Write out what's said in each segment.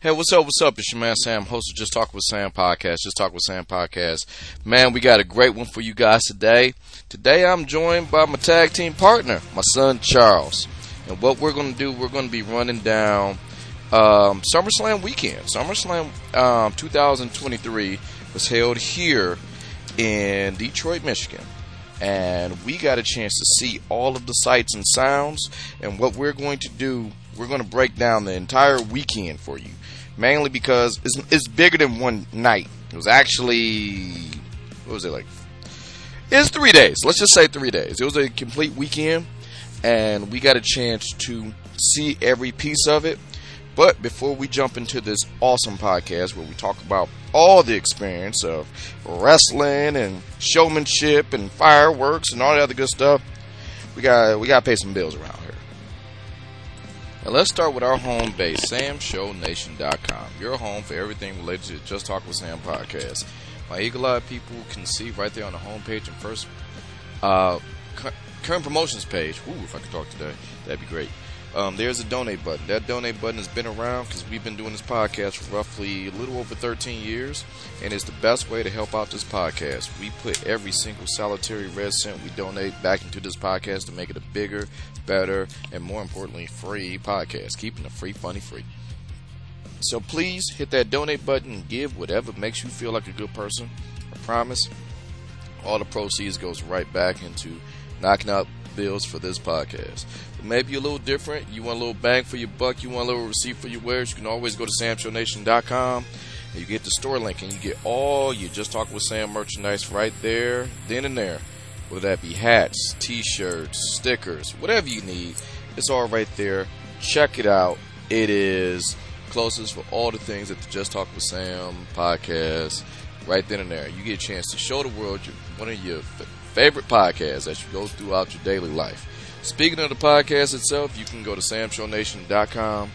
Hey, what's up? What's up? It's your man Sam, host of Just Talk with Sam podcast. Just Talk with Sam podcast. Man, we got a great one for you guys today. Today I'm joined by my tag team partner, my son Charles. And what we're going to do, we're going to be running down um, SummerSlam weekend. SummerSlam um, 2023 was held here in Detroit, Michigan. And we got a chance to see all of the sights and sounds. And what we're going to do, we're going to break down the entire weekend for you mainly because it's, it's bigger than one night. It was actually what was it like? It's three days. Let's just say three days. It was a complete weekend, and we got a chance to see every piece of it. But before we jump into this awesome podcast where we talk about all the experience of wrestling and showmanship and fireworks and all the other good stuff, we got we got to pay some bills around here. Now let's start with our home base, SamShowNation.com. Your home for everything related to Just Talk with Sam podcast. My eagle eye people can see right there on the homepage and first uh, current promotions page. Ooh, if I could talk today, that'd be great. Um, there's a donate button. That donate button has been around because we've been doing this podcast for roughly a little over 13 years, and it's the best way to help out this podcast. We put every single solitary red cent we donate back into this podcast to make it a bigger, better, and more importantly, free podcast, keeping the free funny free. So please hit that donate button and give whatever makes you feel like a good person. I promise all the proceeds goes right back into knocking out bills for this podcast. But maybe you're a little different. You want a little bang for your buck. You want a little receipt for your wares. You can always go to samshownation.com and you get the store link and you get all your Just Talk with Sam merchandise right there, then and there. Whether that be hats, t-shirts, stickers, whatever you need, it's all right there. Check it out. It is closest for all the things at the Just Talk with Sam podcast right then and there. You get a chance to show the world your, one of your favorite podcasts as you go throughout your daily life. Speaking of the podcast itself, you can go to samshownation.com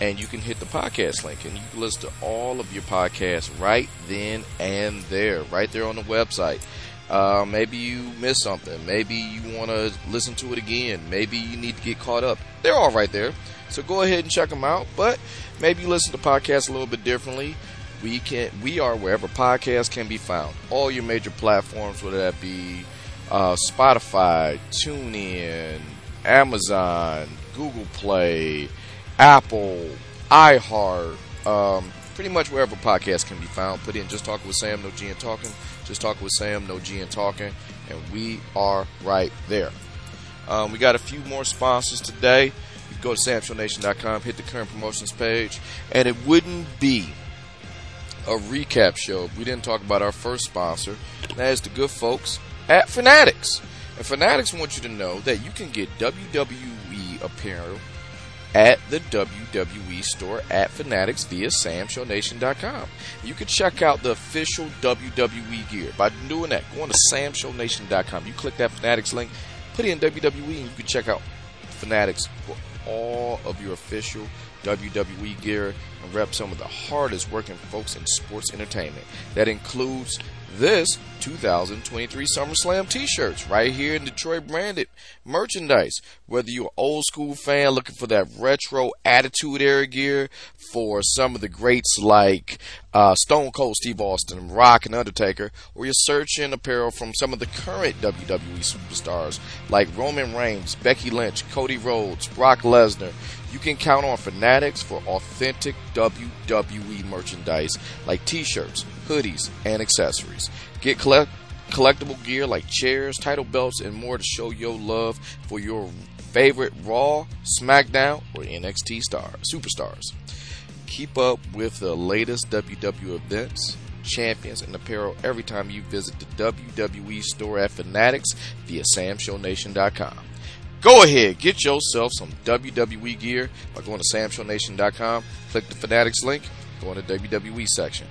and you can hit the podcast link and you can listen to all of your podcasts right then and there, right there on the website. Uh, maybe you missed something. Maybe you want to listen to it again. Maybe you need to get caught up. They're all right there. So go ahead and check them out. But maybe you listen to podcasts a little bit differently. We can we are wherever podcasts can be found. All your major platforms, whether that be uh, Spotify, TuneIn, Amazon, Google Play, Apple, iHeart, um, pretty much wherever podcasts can be found. Put in Just Talking with Sam, no G and Talking. Just Talking with Sam, no G and Talking. And we are right there. Um, we got a few more sponsors today. You go to samshownation.com, hit the current promotions page, and it wouldn't be a recap show if we didn't talk about our first sponsor. That is the good folks at Fanatics. And Fanatics want you to know that you can get WWE apparel at the WWE store at Fanatics via SamShowNation.com. You can check out the official WWE gear by doing that. Going to SamShowNation.com. You click that Fanatics link, put in WWE, and you can check out Fanatics for all of your official WWE gear and rep some of the hardest working folks in sports entertainment. That includes this 2023 SummerSlam t-shirts right here in Detroit branded merchandise. Whether you're an old school fan looking for that retro attitude era gear for some of the greats like uh, Stone Cold Steve Austin, Rock and Undertaker, or you're searching apparel from some of the current WWE superstars like Roman Reigns, Becky Lynch, Cody Rhodes, Brock Lesnar, you can count on Fanatics for authentic WWE merchandise like t-shirts, hoodies, and accessories. Get collect- collectible gear like chairs, title belts, and more to show your love for your favorite Raw, SmackDown, or NXT stars, superstars. Keep up with the latest WWE events, champions, and apparel every time you visit the WWE store at Fanatics via SamShowNation.com. Go ahead, get yourself some WWE gear by going to SamShowNation.com, click the Fanatics link, go in the WWE section.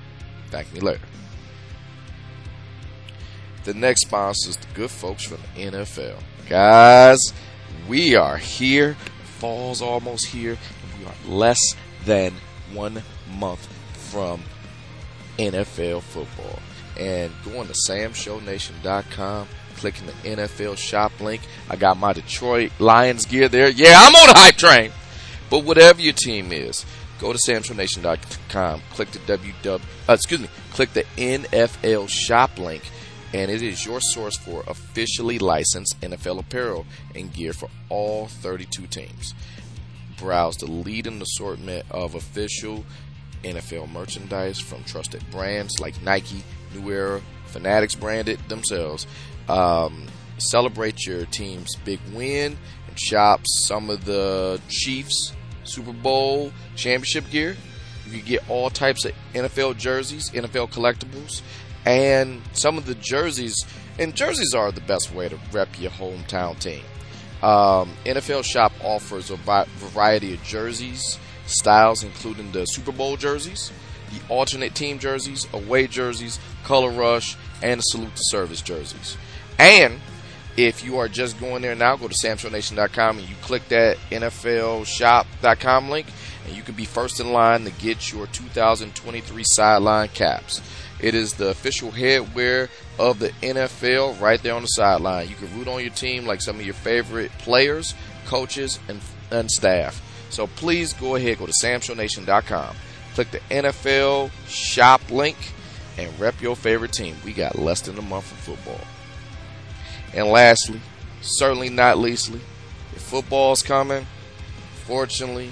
Thank me later. The next sponsor is the good folks from the NFL. Guys, we are here. Fall's almost here, and we are less than one month from NFL football. And going to SamShowNation.com, clicking the NFL shop link. I got my Detroit Lions gear there. Yeah, I'm on a hype train. But whatever your team is, go to samshownation.com, click the WW, uh, excuse me, click the NFL shop link, and it is your source for officially licensed NFL apparel and gear for all 32 teams. Browse the leading assortment of official NFL merchandise from trusted brands like Nike, New Era, Fanatics branded themselves. Um, celebrate your team's big win and shop some of the Chiefs Super Bowl championship gear. You can get all types of NFL jerseys, NFL collectibles, and some of the jerseys. And jerseys are the best way to rep your hometown team. Um, NFL Shop offers a variety of jerseys, styles, including the Super Bowl jerseys, the alternate team jerseys, away jerseys, color rush, and the salute to service jerseys. And if you are just going there now, go to samshownation.com and you click that NFLshop.com link, and you can be first in line to get your 2023 sideline caps. It is the official headwear of the NFL right there on the sideline. You can root on your team like some of your favorite players, coaches, and, and staff. So please go ahead, go to samshownation.com, click the NFL shop link, and rep your favorite team. We got less than a month of football. And lastly, certainly not leastly, if football's coming, fortunately,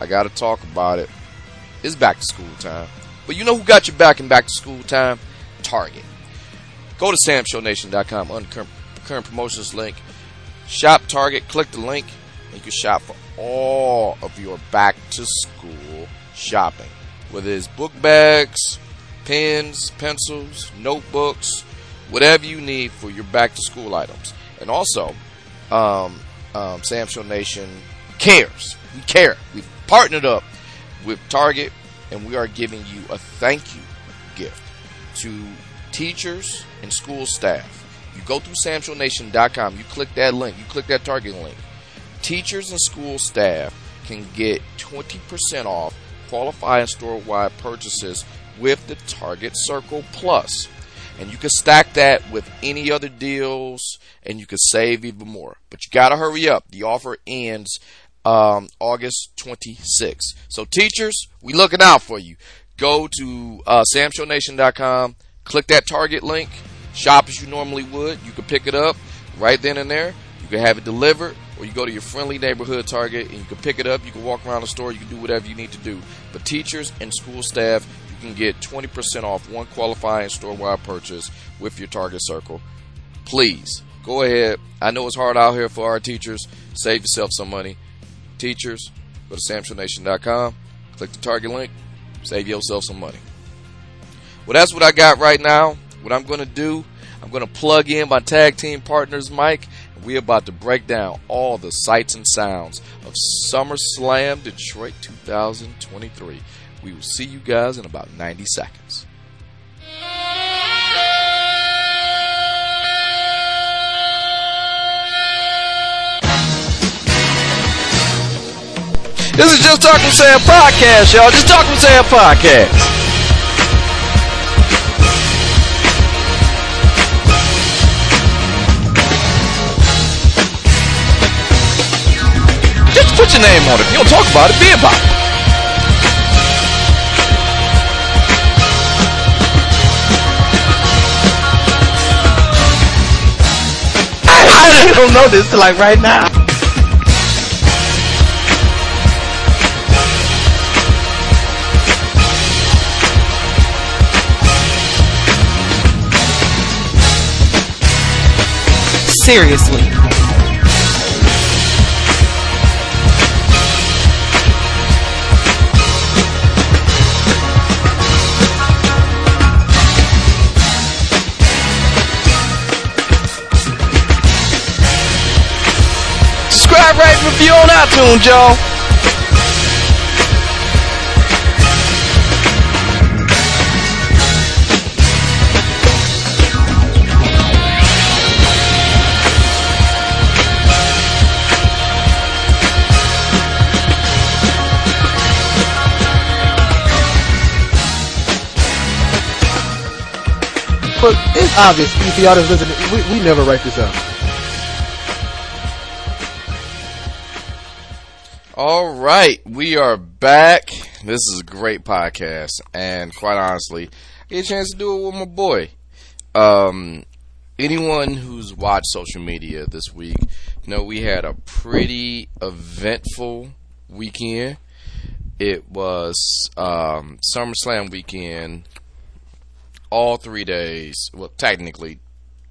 I got to talk about it. It's back to school time. But you know who got your back in back to school time? Target. Go to samshownation.com under current, promotions link. Shop Target, click the link, and you can shop for all of your back to school shopping. Whether it's book bags, pens, pencils, notebooks, whatever you need for your back to school items. And also, um, um, Sam Show Nation cares. We care. We've partnered up with Target, and we are giving you a thank you gift to teachers and school staff. You go through samshownation.com, you click that link, you click that Target link. Teachers and school staff can get 20% off qualifying store wide purchases with the Target Circle Plus. And you can stack that with any other deals and you can save even more. But you got to hurry up. The offer ends um, August 26th. So, teachers, we looking out for you. Go to uh, samshownation.com, click that Target link, shop as you normally would. You can pick it up right then and there. You can have it delivered, or you go to your friendly neighborhood Target and you can pick it up. You can walk around the store. You can do whatever you need to do. But teachers and school staff, can get 20% off one qualifying store wide purchase with your Target Circle. Please go ahead. I know it's hard out here for our teachers. Save yourself some money. Teachers, go to samshownation.com, click the Target link, save yourself some money. Well, that's what I got right now. What I'm going to do, I'm going to plug in my tag team partners, Mike. And we're about to break down all the sights and sounds of SummerSlam Detroit 2023. We will see you guys in about 90 seconds. This is Just Talking Sam Podcast, y'all. Just Talking Sam Podcast. Just put your name on it. If you don't talk about it, be about it. I don't know this till like right now. Seriously. Rate review on iTunes, y'all. But it's obvious if y'all just listen, we, we never write this out. All right, we are back. This is a great podcast, and quite honestly, I get a chance to do it with my boy. Um, anyone who's watched social media this week, know we had a pretty eventful weekend. It was um, SummerSlam weekend, all three days. Well, technically,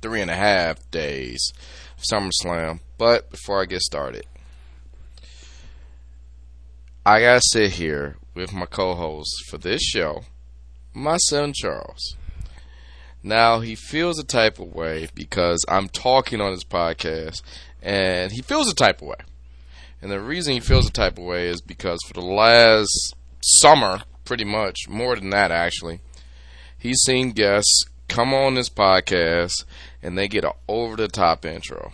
three and a half days of SummerSlam. But before I get started, I gotta sit here with my co-host for this show, my son Charles. Now he feels a type of way because I'm talking on his podcast, and he feels a type of way. And the reason he feels a type of way is because for the last summer, pretty much more than that actually, he's seen guests come on this podcast and they get an over the top intro.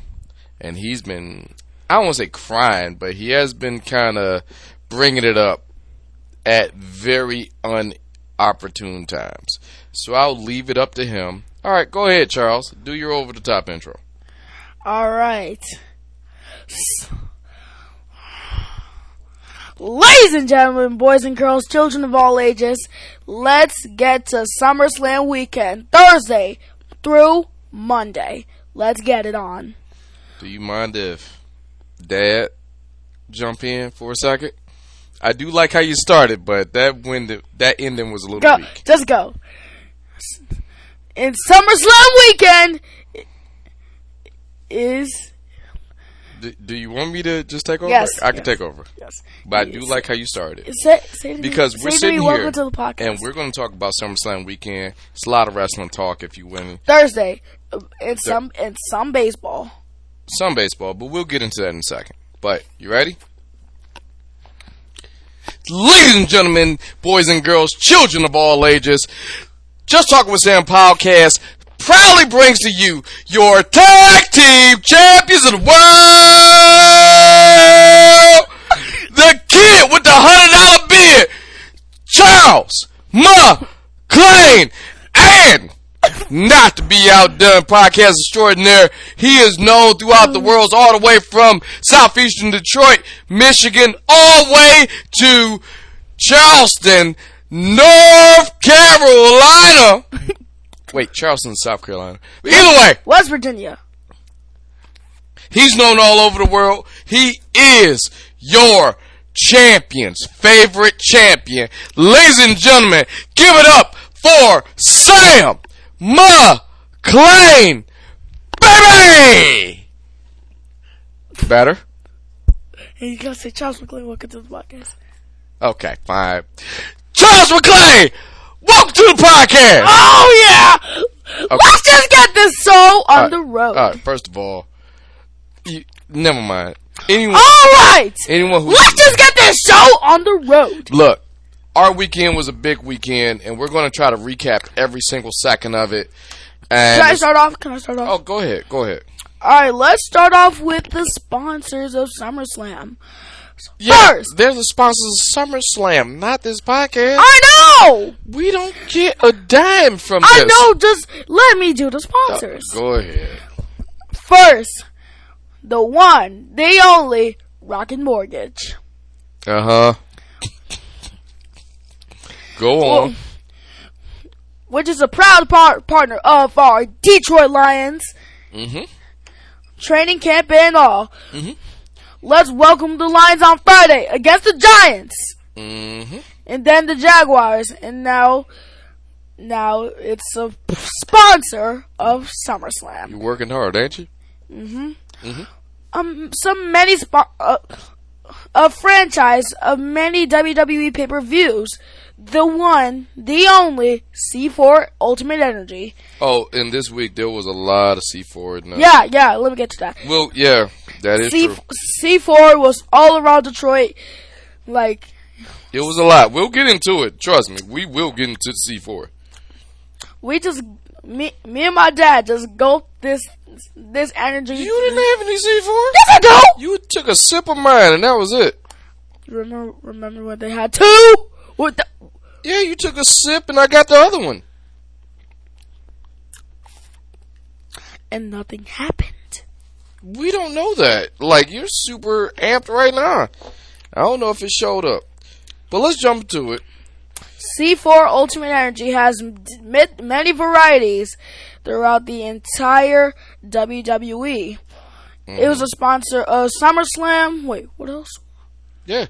And he's been, I don't want to say crying, but he has been kind of bringing it up at very unopportune times. So I'll leave it up to him. All right, go ahead, Charles. Do your over the top intro. All right. Ladies and gentlemen, boys and girls, children of all ages, let's get to SummerSlam weekend, Thursday through Monday. Let's get it on. Do you mind if Dad jump in for a second? I do like how you started, but that wind, that ending was a little Go, weak. just go. In SummerSlam weekend is Do, do you want me to just take over? Yes, I can yes. take over, yes. but I do like how you started. Say, say to me- Because say we're sitting me, here welcome to the podcast. and we're going to talk about SummerSlam weekend. It's a lot of wrestling talk if you win Thursday uh, and some and some baseball. some baseball, but we'll get into that in a second. But you ready? Ladies and gentlemen, boys and girls, children of all ages, Just Talking with Sam podcast proudly brings to you your tag team champions of the world, the kid with the hundred dollar beard, Charles McClain, and not to be outdone, podcast extraordinaire. He is known throughout the world, all the way from southeastern Detroit, Michigan, all the way to Charleston, North Carolina. Wait, Charleston, South Carolina. But either way, West Virginia. He's known all over the world. He is your champion's favorite champion. Ladies and gentlemen, give it up for Sam McClain, baby! Better? And you gotta say Charles McLean, welcome to the podcast. Okay, fine. Charles McClain, welcome to the podcast! Oh yeah! Let's just get this show on the road. Alright, first of all, you, never mind. Anyone, Alright! anyone who Let's just get this show on the road. Look, our weekend was a big weekend, and we're going to try to recap every single second of it. And Can I start off? Can I start off? oh, go ahead, go ahead. Alright, let's start off with the sponsors of SummerSlam. Yeah, First. there's the sponsors of SummerSlam, not this podcast. I know! we don't get a dime from I this. know, just let me do the sponsors. Go ahead. First, the one, the only, Rocket Mortgage. Uh huh. Go on. Which is a proud par- partner of our Detroit Lions mm-hmm. training camp and all. Mhm. Let's welcome the Lions on Friday against the Giants, Mm-hmm. and then the Jaguars, and now, now it's a sponsor of SummerSlam. You're working hard, ain't you? Um, some many spo- uh, a franchise of many WWE pay per views. The one, the only C4 Ultimate Energy. Oh, and this week there was a lot of C4. in, uh, Yeah, yeah. Let me get to that. Well, yeah, that is C true. C4 was all around Detroit. Like, It was a lot. We'll get into it. Trust me. We will get into C4. we just me, me and my dad just go this this energy. You didn't have any C4? Yes, I do. You took a sip of mine and that was it. Remember, remember when they had two? With the, Yeah, you took a sip and I got the other one. and nothing happened. We don't know that. Like, you're super amped right now. I don't know if it showed up, but let's jump to it. C4 Ultimate Energy has many varieties throughout the entire WWE. It was mm-hmm. a sponsor of SummerSlam. Wait, what else? Yeah,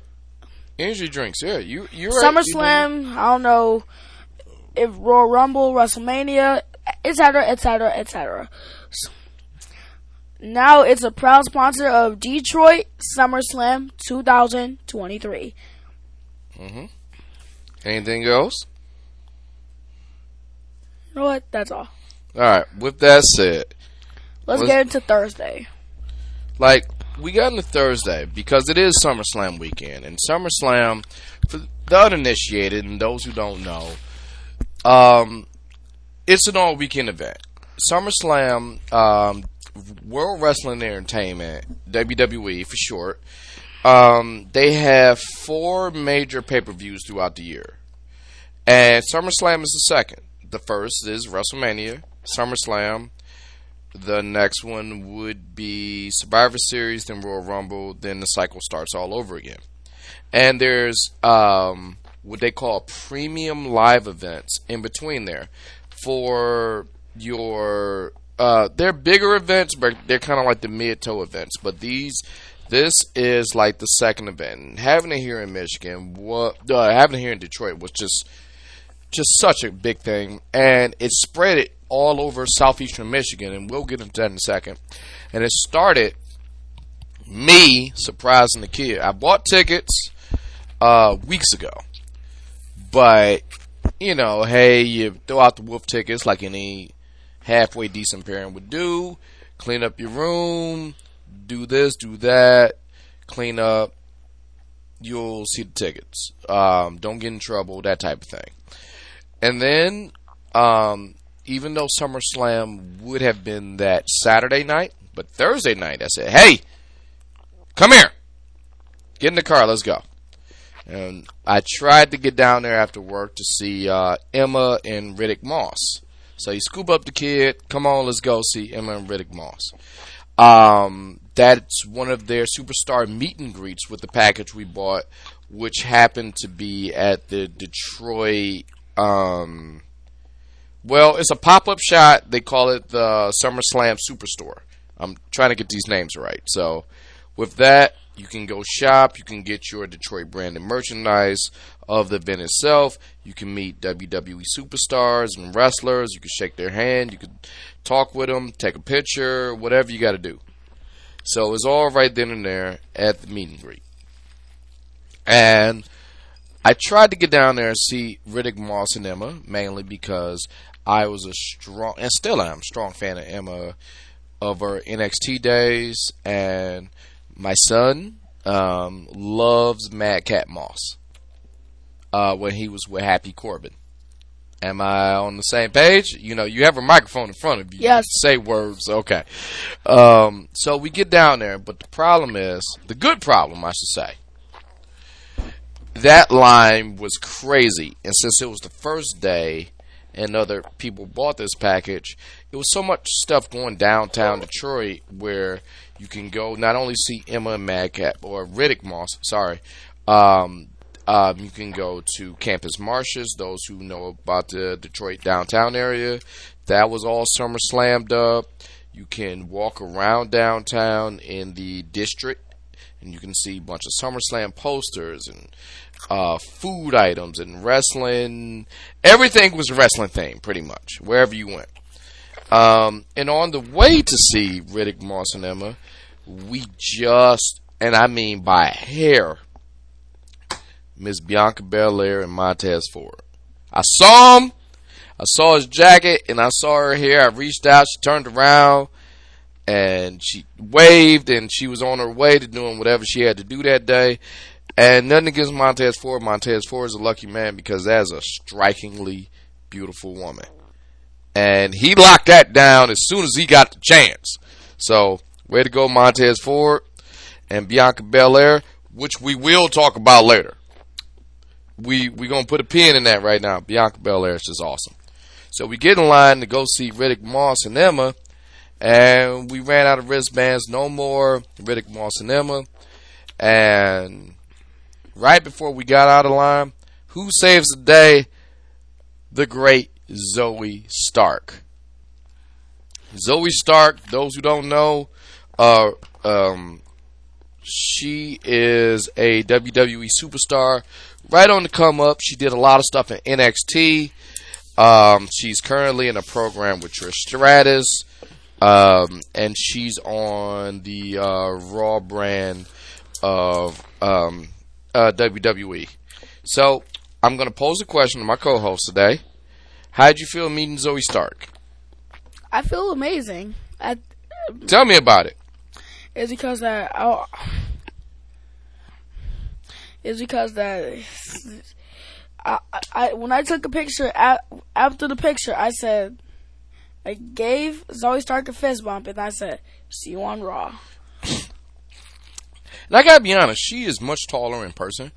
energy drinks. Yeah, you you right. You SummerSlam. I don't know if Royal Rumble, WrestleMania, etc., etc., etc. Now it's a proud sponsor of Detroit SummerSlam 2023. Mhm. Anything else? You know what? That's all. All right. With that said, Let's Let's- get into Thursday. like we got into Thursday because it is SummerSlam weekend, and SummerSlam for the uninitiated and those who don't know, um, it's an all weekend event. SummerSlam, um, World Wrestling Entertainment (WWE) for short, um, they have four major pay per views throughout the year, and SummerSlam is the second. The first is WrestleMania, SummerSlam, the next one would be Survivor Series, then Royal Rumble, then the cycle starts all over again. And there's um, what they call premium live events in between there for your. Uh, they're bigger events, but they're kind of like the mid-toe events. But these, this is like the second event. And having it here in Michigan, what uh, having it here in Detroit was just just such a big thing, and it spread it all over southeastern Michigan, and we'll get into that in a second. And it started me surprising the kid. I bought tickets uh, weeks ago, but you know, hey, you throw out the wolf tickets like any halfway decent parent would do. Clean up your room, do this, do that, clean up. You'll see the tickets. Um, don't get in trouble, that type of thing. And then, um, even though SummerSlam would have been that Saturday night, but Thursday night, I said, hey, come here. Get in the car, let's go. And I tried to get down there after work to see uh, Emma and Riddick Moss. So you scoop up the kid, come on, let's go see Emma and Riddick Moss. Um, that's one of their superstar meet and greets with the package we bought, which happened to be at the Detroit. Um, well, it's a pop up shot. They call it the SummerSlam Superstore. I'm trying to get these names right. So, with that, you can go shop. You can get your Detroit branded merchandise of the event itself. You can meet WWE superstars and wrestlers. You can shake their hand. You can talk with them, take a picture, whatever you got to do. So it's all right then and there at the meet and greet. And I tried to get down there and see Riddick Moss and Emma, mainly because I was a strong, and still I am, strong fan of Emma of her NXT days, and my son um, loves Madcap Moss uh, when he was with Happy Corbin. Am I on the same page? You know, you have a microphone in front of you. Yes. Say words. Okay. Um, so we get down there, but the problem is the good problem, I should say. That line was crazy, and since it was the first day, and other people bought this package, it was so much stuff going downtown Detroit where you can go not only see Emma and Madcap or Riddick Moss, sorry, um, um, you can go to Campus Martius. Those who know about the Detroit downtown area, that was all summer slammed up. You can walk around downtown in the district, and you can see a bunch of SummerSlam posters and uh, food items and wrestling. Everything was wrestling themed, pretty much, wherever you went. Um, and on the way to see Riddick Moss and Emma, we just, and I mean by hair, Miss Bianca Belair and Montez Ford. I saw him. I saw his jacket and I saw her hair. I reached out. She turned around and she waved and she was on her way to doing whatever she had to do that day. And nothing against Montez Ford. Montez Ford is a lucky man because that is a strikingly beautiful woman. And he locked that down as soon as he got the chance. So, way to go, Montez Ford and Bianca Belair, which we will talk about later. We we gonna put a pin in that right now. Bianca Belair is just awesome. So we get in line to go see Riddick Moss and Emma, and we ran out of wristbands. No more Riddick Moss and Emma, and right before we got out of line, who saves the day? The great Zoey Stark. Zoey Stark, those who don't know, uh, um, she is a WWE superstar, right on the come up. She did a lot of stuff in NXT. Um, she's currently in a program with Trish Stratus, um, and she's on the uh, Raw brand of um, uh, WWE. So I'm going to pose a question to my co-host today. How did you feel meeting Zoey Stark? I feel amazing. I, Tell me about it. it's because that I, it's because that I, I when I took a picture after the picture I said I gave Zoey Stark a fist bump and I said see you on Raw. And I gotta be honest, she is much taller in person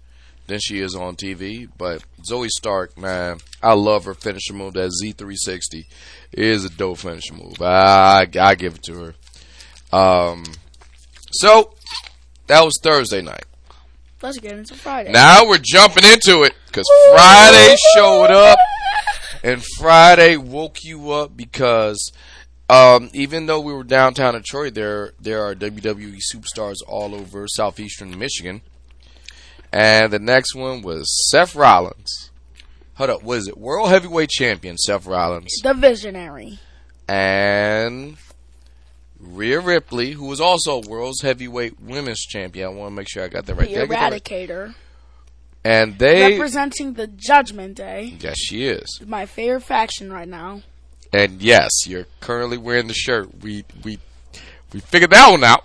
than she is on TV. But Zoey Stark, man, I love her finisher move. That Z360 is a dope finisher move. I I give it to her. Um, so that was Thursday night. Let's get into Friday. Now we're jumping into it because Friday showed up, and Friday woke you up because um, even though we were downtown Detroit, there there are WWE superstars all over southeastern Michigan, and the next one was Seth Rollins. Hold up, what is it? World Heavyweight Champion Seth Rollins The Visionary. and Rhea Ripley, who was also World's Heavyweight Women's Champion. I want to make sure I got that right. The I right? And they, Representing the Judgment Day. yes, she is. My favorite faction right now. And yes, you're currently wearing the shirt. We we we figured that one out.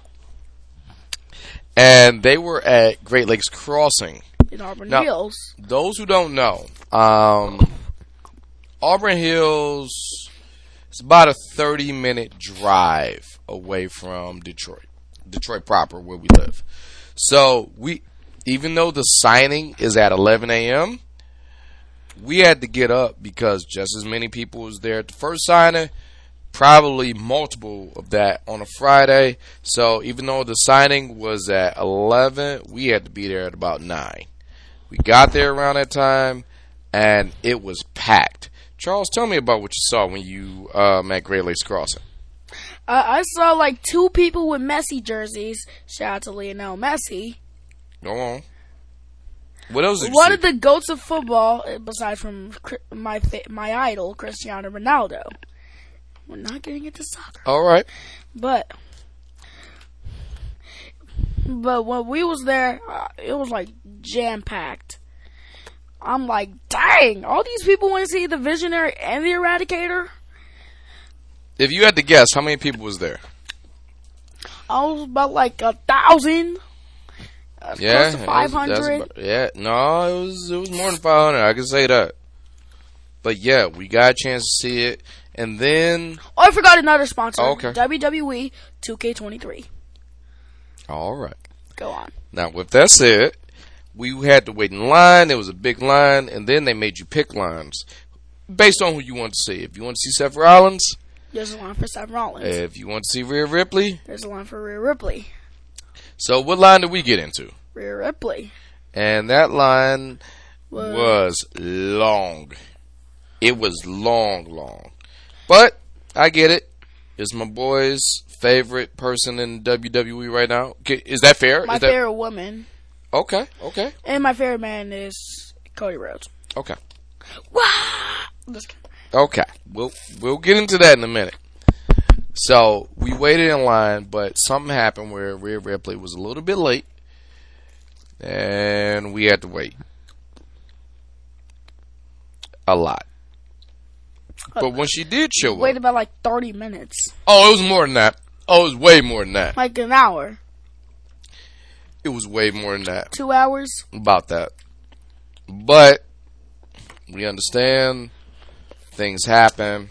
And they were at Great Lakes Crossing. In Auburn Now- Hills. Those who don't know, um, Auburn Hills is about a 30 minute drive away from Detroit, Detroit proper, where we live. So we, even though the signing is at 11 a.m., we had to get up because just as many people was there at the first signing, probably multiple of that on a Friday. So even though the signing was at 11, we had to be there at about 9. We got there around that time, and it was packed. Charles, tell me about what you saw when you um, at Great Lakes Crossing. Uh, I saw like two people with Messi jerseys. Shout out to Lionel Messi. Go on. What else did see? of the goats of football, besides from my my idol Cristiano Ronaldo. We're not getting into soccer, All right. but but when we was there, uh, it was like jam packed. I'm like, dang! All these people want to see the Visionary and the Eradicator. If you had to guess, how many people was there? I was about like a thousand. Yeah, close to it was- five that's hundred. about- Yeah, no, it was it was more than five hundred. I can say that. But yeah, we got a chance to see it, and then Oh, I forgot another sponsor. Oh, okay. WWE 2K23. all right. Go on. Now, with that said, we had to wait in line. There was a big line, and then they made you pick lines based on who you want to see. If you want to see Seth Rollins, There's a line for Seth Rollins. if you want to see Rhea Ripley, There's a line for Rhea Ripley. So what line did we get into? Rhea Ripley. And that line Was, was long. It was long, long. But I get it. It's my boy's favorite person in WWE right now. Is that fair? my Is that favorite woman. okay? Okay. And my favorite man is Cody Rhodes. Okay. Wow! Okay, we'll we'll get into that in a minute. So we waited in line, but something happened where Rhea Ripley was a little bit late, and we had to wait a lot. Uh, but when she did show up, about like 30 minutes. oh, it was more than that. Oh, it was way more than that. Like an hour. It was way more than that. Two hours. About that. But we understand things happen,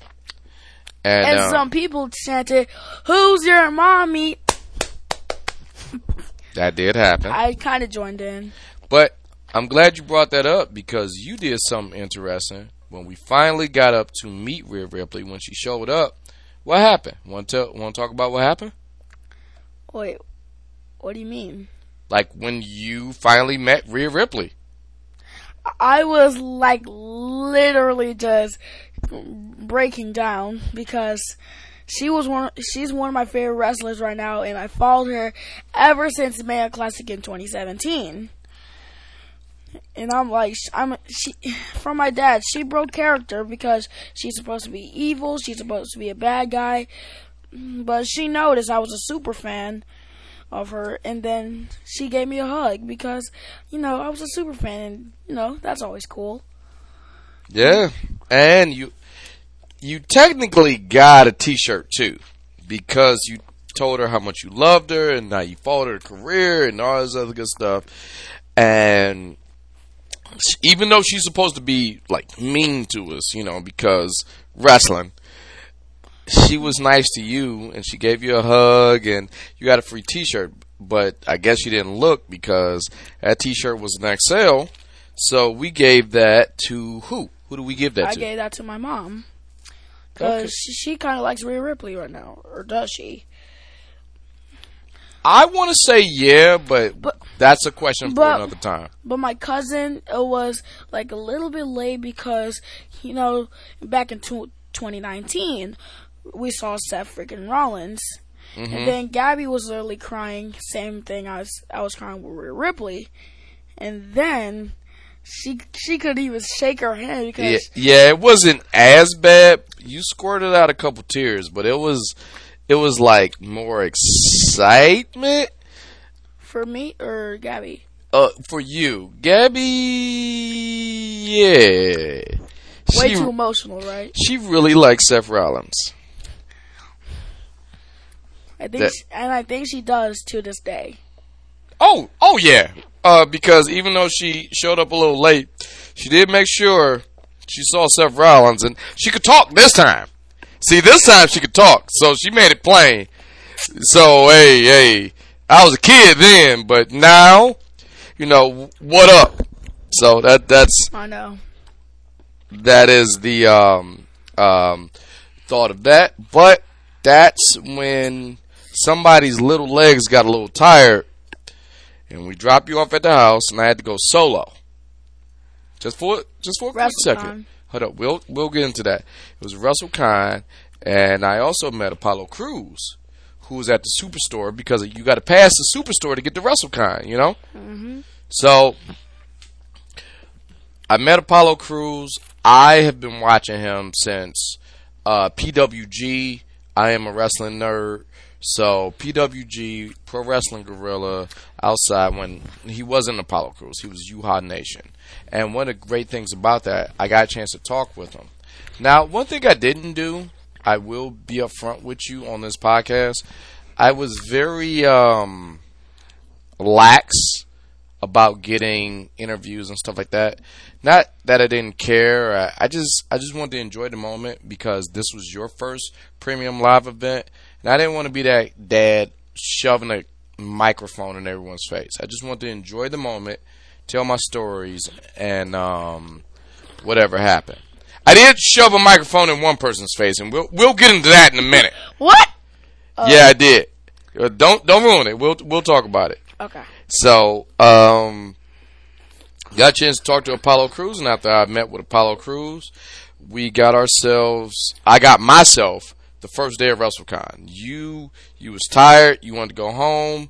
and, And uh, some people chanted, Who's your mommy? that did happen. I kind of joined in. But I'm glad you brought that up because you did something interesting. When we finally got up to meet Rhea Ripley, when she showed up, what happened? Want to want to talk about what happened? Wait, what do you mean? Like when you finally met Rhea Ripley. I was like literally just breaking down because she was one. She's one of my favorite wrestlers right now, and I followed her ever since Mae Young Classic in 2017. And I'm like, I'm she from my dad. She broke character because she's supposed to be evil. She's supposed to be a bad guy, but she noticed I was a super fan of her, and then she gave me a hug because you know I was a super fan, and you know that's always cool. Yeah, and you you technically got a T-shirt too because you told her how much you loved her and how you followed her career and all this other good stuff. And even though she's supposed to be like mean to us, you know, because wrestling, she was nice to you and she gave you a hug and you got a free T-shirt. But I guess you didn't look because that T-shirt was an XL. So we gave that to who? Who do we give that I to? I gave that to my mom because Okay. she, she kind of likes Rhea Ripley right now, or does she? I want to say yeah, but, But- that's a question for but- another time. But my cousin uh, was like a little bit late because, you know, back in tw 2019, we saw Seth freaking Rollins. Mm-hmm. And then Gabby was literally crying, same thing I was, I was crying with Rhea Ripley. And then she she couldn't even shake her hand because Yeah, yeah, it wasn't as bad. You squirted out a couple tears, but it was it was like more excitement for me or Gabby. uh, for you, Gabby. Yeah, Way she too emotional, right? she really likes Seth Rollins. I think, That- she, and I think she does to this day. Oh, oh yeah. Uh, because even though she showed up a little late, she did make sure she saw Seth Rollins and she could talk this time. See, this time she could talk, so she made it plain. So, hey, hey, I was a kid then, but now, you know, what up? So that that's I know. that is the um, um, thought of that. But that's when somebody's little legs got a little tired, and we dropped you off at the house, and I had to go solo. Just for just for a quick second. Hold up, we'll we'll get into that. It was WrestleCon, and I also met Apollo Crews, who was at the Superstore because you got to pass the Superstore to get to WrestleCon. You know. Mm-hmm. So I met Apollo Crews. I have been watching him since uh, PWG. I am a wrestling nerd. So PWG, Pro Wrestling Guerrilla outside when he wasn't Apollo Crews, he was Uhaa Nation. And one of the great things about that, I got a chance to talk with him. Now, one thing I didn't do, I will be upfront with you on this podcast. I was very um, lax about getting interviews and stuff like that. Not that I didn't care. I, I just I just wanted to enjoy the moment because this was your first premium live event, and I didn't want to be that dad shoving a microphone in everyone's face. I just wanted to enjoy the moment, tell my stories, and um, whatever happened. I did shove a microphone in one person's face, and we'll we'll get into that in a minute. What? yeah, I did. Uh, Don't don't ruin it. We'll we'll talk about it. Okay. So, um, got a chance to talk to Apollo Crews, and after I met with Apollo Crews, we got ourselves. I got myself the first day of WrestleCon. You you was tired. You wanted to go home.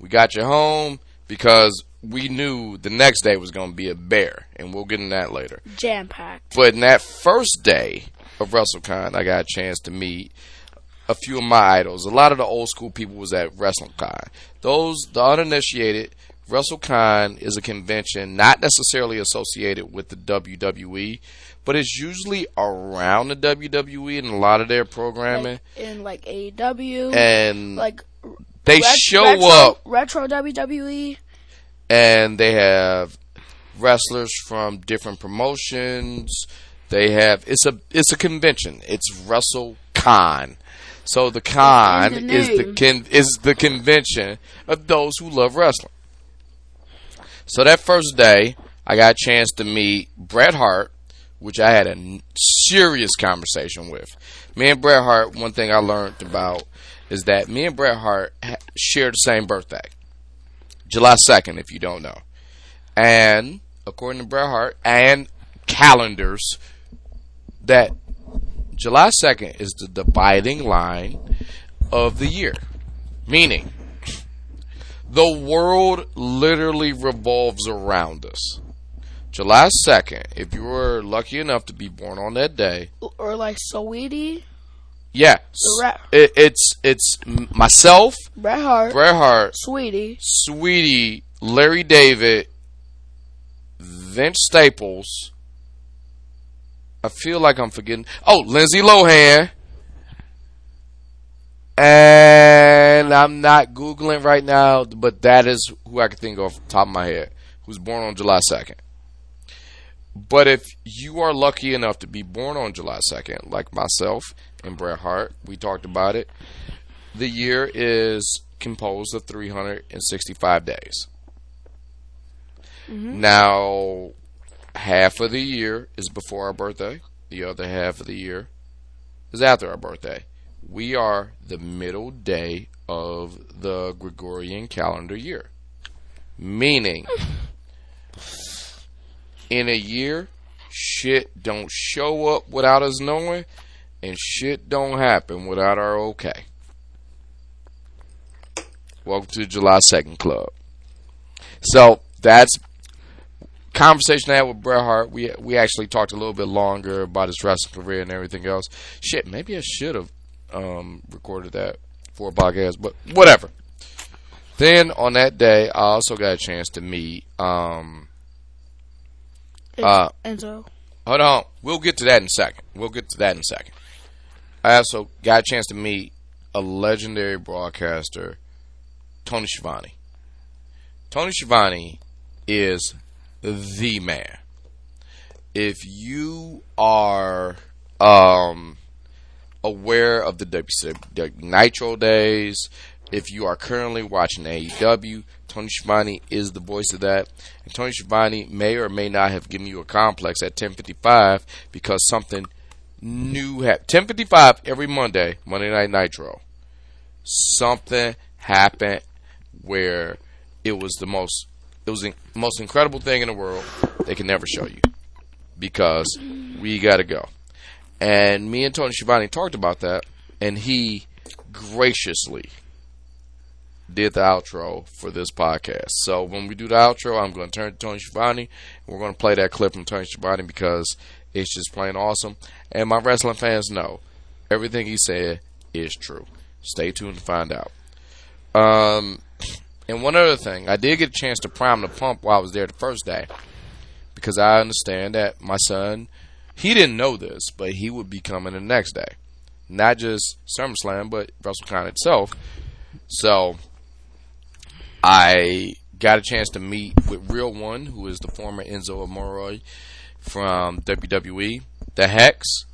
We got you home because we knew the next day was going to be a bear, and we'll get into that later. Jam packed. But in that first day of WrestleCon, I got a chance to meet a few of my idols. A lot of the old school people was at WrestleCon. Those the uninitiated, WrestleCon is a convention not necessarily associated with the WWE, but it's usually around the WWE and a lot of their programming. Like, in like AEW, and like they ret- show retro, up retro. WWE. and they have wrestlers from different promotions. They have it's a it's a convention. It's WrestleCon. So the con the is the con, is the convention of those who love wrestling. So that first day, I got a chance to meet Bret Hart, which I had a serious conversation with. Me and Bret Hart, one thing I learned about is that me and Bret Hart ha- share the same birthday. July 2nd, if you don't know. And according to Bret Hart and calendars, that July 2nd is the dividing line of the year. Meaning, the world literally revolves around us. July 2nd, if you were lucky enough to be born on that day, Or like Saweetie, yeah, it, it's it's myself, Bret Hart, Bret Hart, Sweetie, Sweetie, Larry David, Vince Staples. I feel like I'm forgetting. Oh, Lindsay Lohan. And I'm not Googling right now, but that is who I can think of off the top of my head, who's born on July 2nd. But if you are lucky enough to be born on July 2nd, like myself and Bret Hart, we talked about it, the year is composed of 365 days. Mm-hmm. Now, half of the year is before our birthday, the other half of the year is after our birthday. We are the middle day of the Gregorian calendar year. Meaning, in a year, shit don't show up without us knowing, and shit don't happen without our okay. Welcome to the July 2nd Club. So, that's conversation I had with Bret Hart. We we actually talked a little bit longer about his wrestling career and everything else. Shit, maybe I should have um, recorded that for a podcast, but whatever. Then on that day, I also got a chance to meet. Um, uh, Enzo. hold on, we'll get to that in a second. We'll get to that in a second. I also got a chance to meet a legendary broadcaster, Tony Schiavone. Tony Schiavone is the man. If you are um, aware of the WCW Nitro days, if you are currently watching AEW, Tony Schiavone is the voice of that. And Tony Schiavone may or may not have given you a complex at 10:55 because something new happened. 10:55 every Monday, Monday Night Nitro. Something happened where it was the most it was the most incredible thing in the world. They can never show you because we got to go. And me and Tony Schiavone talked about that, and he graciously did the outro for this podcast. So when we do the outro, I'm going to turn to Tony Schiavone, we're going to play that clip from Tony Schiavone because it's just plain awesome. And my wrestling fans know everything he said is true. Stay tuned to find out. Um, and one other thing, I did get a chance to prime the pump while I was there the first day because I understand that my son, he didn't know this, but he would be coming the next day. Not just SummerSlam, but WrestleCon itself. So I got a chance to meet with Real One, who is the former Enzo Amore from WWE, The Hex,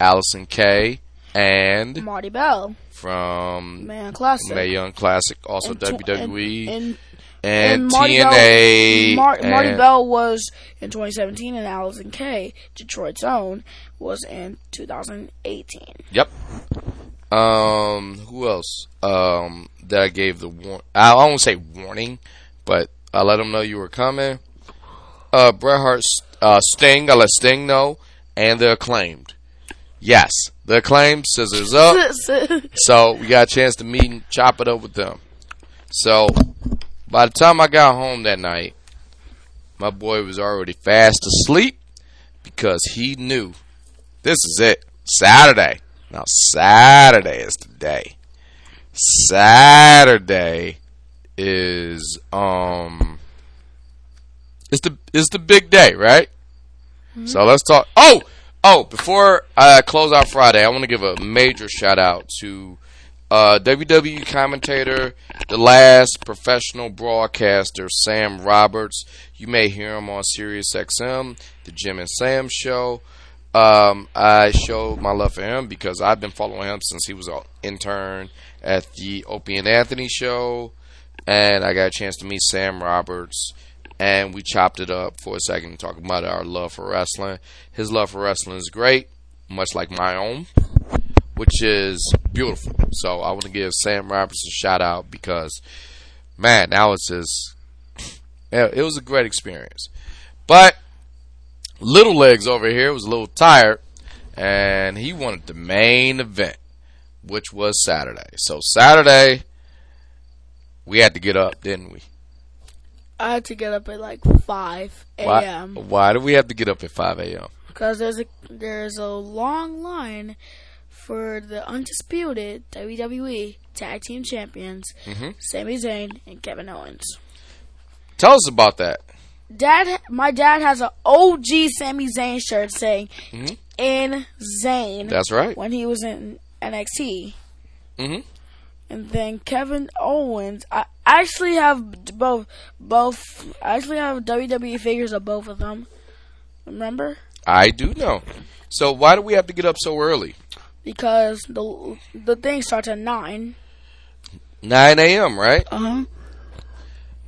Allysin Kay, and Marti Belle, from Mae Young Classic. Classic, also And WWE, And, and, and, Marty TNA. Bell, Mar- Marti Belle was in 2017, and Allysin Kay, Detroit's own, was in 2018. Yep. Um, who else? Um, that I gave the war. I won't say warning, but I let them know you were coming. Uh, Bret Hart, uh, Sting. I let Sting know, and the acclaimed. Yes, the acclaimed. Scissors up. So we got a chance to meet and chop it up with them. So by the time I got home that night, my boy was already fast asleep because he knew this is it. Saturday. Now Saturday is the day. Saturday is um it's the it's the big day, right? So let's talk. Oh, oh! Before I close out Friday, I want to give a major shout out to uh, WWE commentator, the last professional broadcaster, Sam Roberts. You may hear him on Sirius XM, the Jim and Sam show. Um, I showed my love for him because I've been following him since he was an intern at the Opie and Anthony show, and I got a chance to meet Sam Roberts, and we chopped it up for a second, talking about our love for wrestling. His love for wrestling is great, much like my own, which is beautiful. So I want to give Sam Roberts a shout out because man, that was just it was a great experience. But Little Legs over here was a little tired, and he wanted the main event, which was Saturday. So Saturday, we had to get up, didn't we? I had to get up at like five a.m. why do we have to get up at 5 a.m.? because there's a there's a long line for the undisputed WWE Tag Team Champions, Mhm. Sami Zayn and Kevin Owens. Tell us about that. Dad, my dad has an OG Sami Zayn shirt saying Mhm. "In Zayn" That's right. when he was in NXT. Mhm. And then Kevin Owens, I actually have both. Both. I actually have WWE figures of both of them. Remember? I do know. So why do we have to get up so early? Because the the thing starts at nine. 9 a.m., right? Uh huh.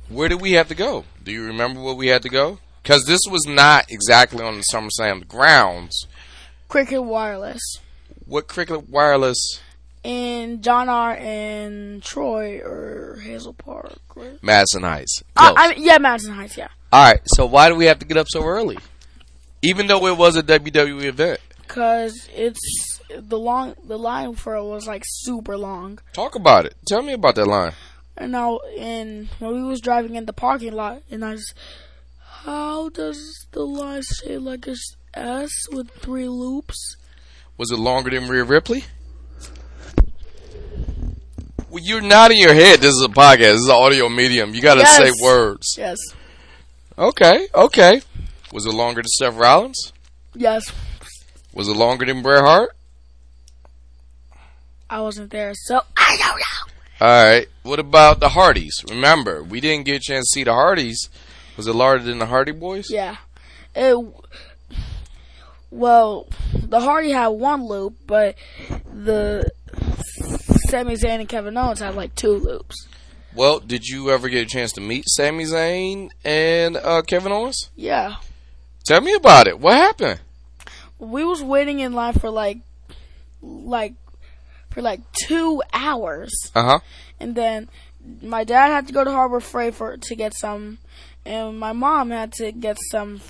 Where do we have to go? Do you remember where we had to go? Because this was not exactly on the SummerSlam grounds. Cricket Wireless. What Cricket Wireless In John R. and Troy or Hazel Park. Right? Madison Heights? Uh, I mean, yeah, Madison Heights. Yeah, All right. So why do we have to get up so early? Even though it was a WWE event. because it's the long the line for it was like super long. Talk about it. Tell me about that line. And now, and when we was driving in the parking lot, and I just, how does the line say like a s- S with three loops? Was it longer than Rhea Ripley? Well, you're nodding your head. This is a podcast. This is an audio medium. You got to Yes. say words. Yes, Okay. Okay. Was it longer than Seth Rollins? yes. Was it longer than Bret Hart? I wasn't there, so I don't know. All right. What about the Hardys? Remember, we didn't get a chance to see the Hardys. Was it larger than the Hardy Boys? Yeah, it. Well, the Hardy had one loop, but the Sami Zayn and Kevin Owens had like two loops. Well, did you ever get a chance to meet Sami Zayn and uh, Kevin Owens? Yeah, Tell me about it. What happened? we was waiting in line for like, like, for like two hours. Uh huh. and then my dad had to go to Harbor Freight for to get some, and my mom had to get some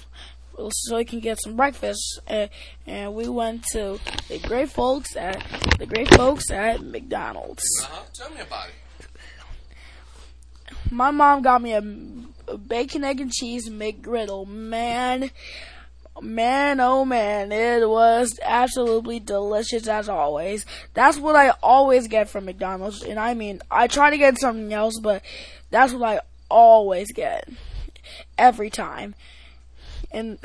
so he can get some breakfast. And, and we went to the great folks at the great folks at McDonald's. Uh-huh. Tell me about it. My mom got me a, a bacon, egg, and cheese McGriddle. Man, man, oh man, it was absolutely delicious as always. That's what I always get from McDonald's, and I mean, I try to get something else, but that's what I always get every time. And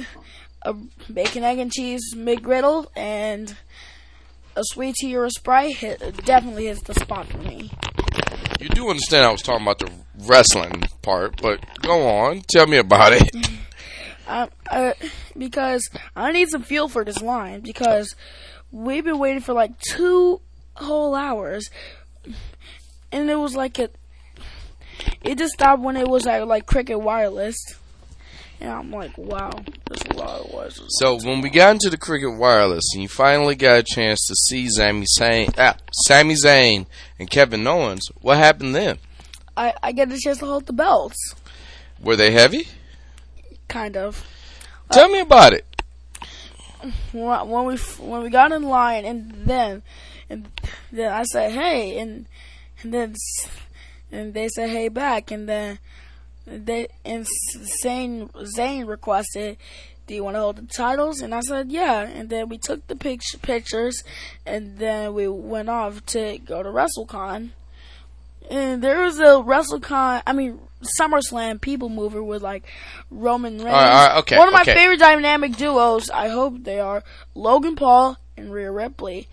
a bacon, egg, and cheese McGriddle and a sweet tea or a Sprite hit, definitely hits the spot for me. You do understand I was talking about the wrestling part, but go on. Tell me about it. Um, uh, because I need some fuel for this line because we've been waiting for like two whole hours, and it was like a. It just stopped when it was at like Cricket Wireless, and I'm like, wow, that's a lot of was. So when we got into the Cricket Wireless and you finally got a chance to see Sami Zayn, ah, Sami Zayn and Kevin Owens, what happened then? I I get a chance to hold the belts, Were they heavy? Kind of. Tell me about it. when when we when we got in line, and then and then I said hey, and and then and they said hey back, and then they and Zayn Zayn requested, do you want to hold the titles? And I said yeah, and then we took the pict- pictures, and then we went off to go to WrestleCon. And there was a WrestleCon, I mean SummerSlam People Mover with like Roman Reigns. All right, all right, okay, One of my okay. favorite dynamic duos, I hope they are Logan Paul and Rhea Ripley.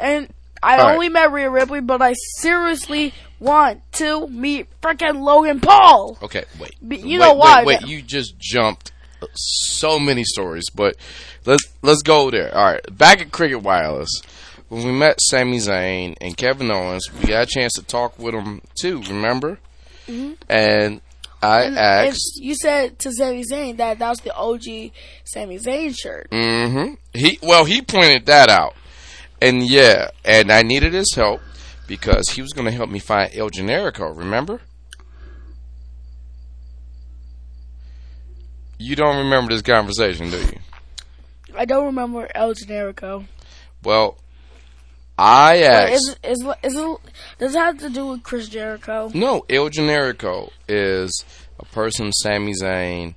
And I All right. only met Rhea Ripley, but I seriously want to meet freaking Logan Paul. Okay, wait. But you wait, know why, Wait, wait, you just jumped so many stories, but let's let's go there. All right, back at Cricket Wireless. When we met Sami Zayn and Kevin Owens, we got a chance to talk with them too. Remember? Mm-hmm. And I and asked. You said to Sami Zayn that that was the OG Sami Zayn shirt. Mm-hmm. He well, he pointed that out, and yeah, and I needed his help because he was going to help me find El Generico. Remember? You don't remember this conversation, do you? I don't remember El Generico. Well, I Wait, asked. is, is, is does it have to do with Chris Jericho? No, El Generico is a person Sami Zayn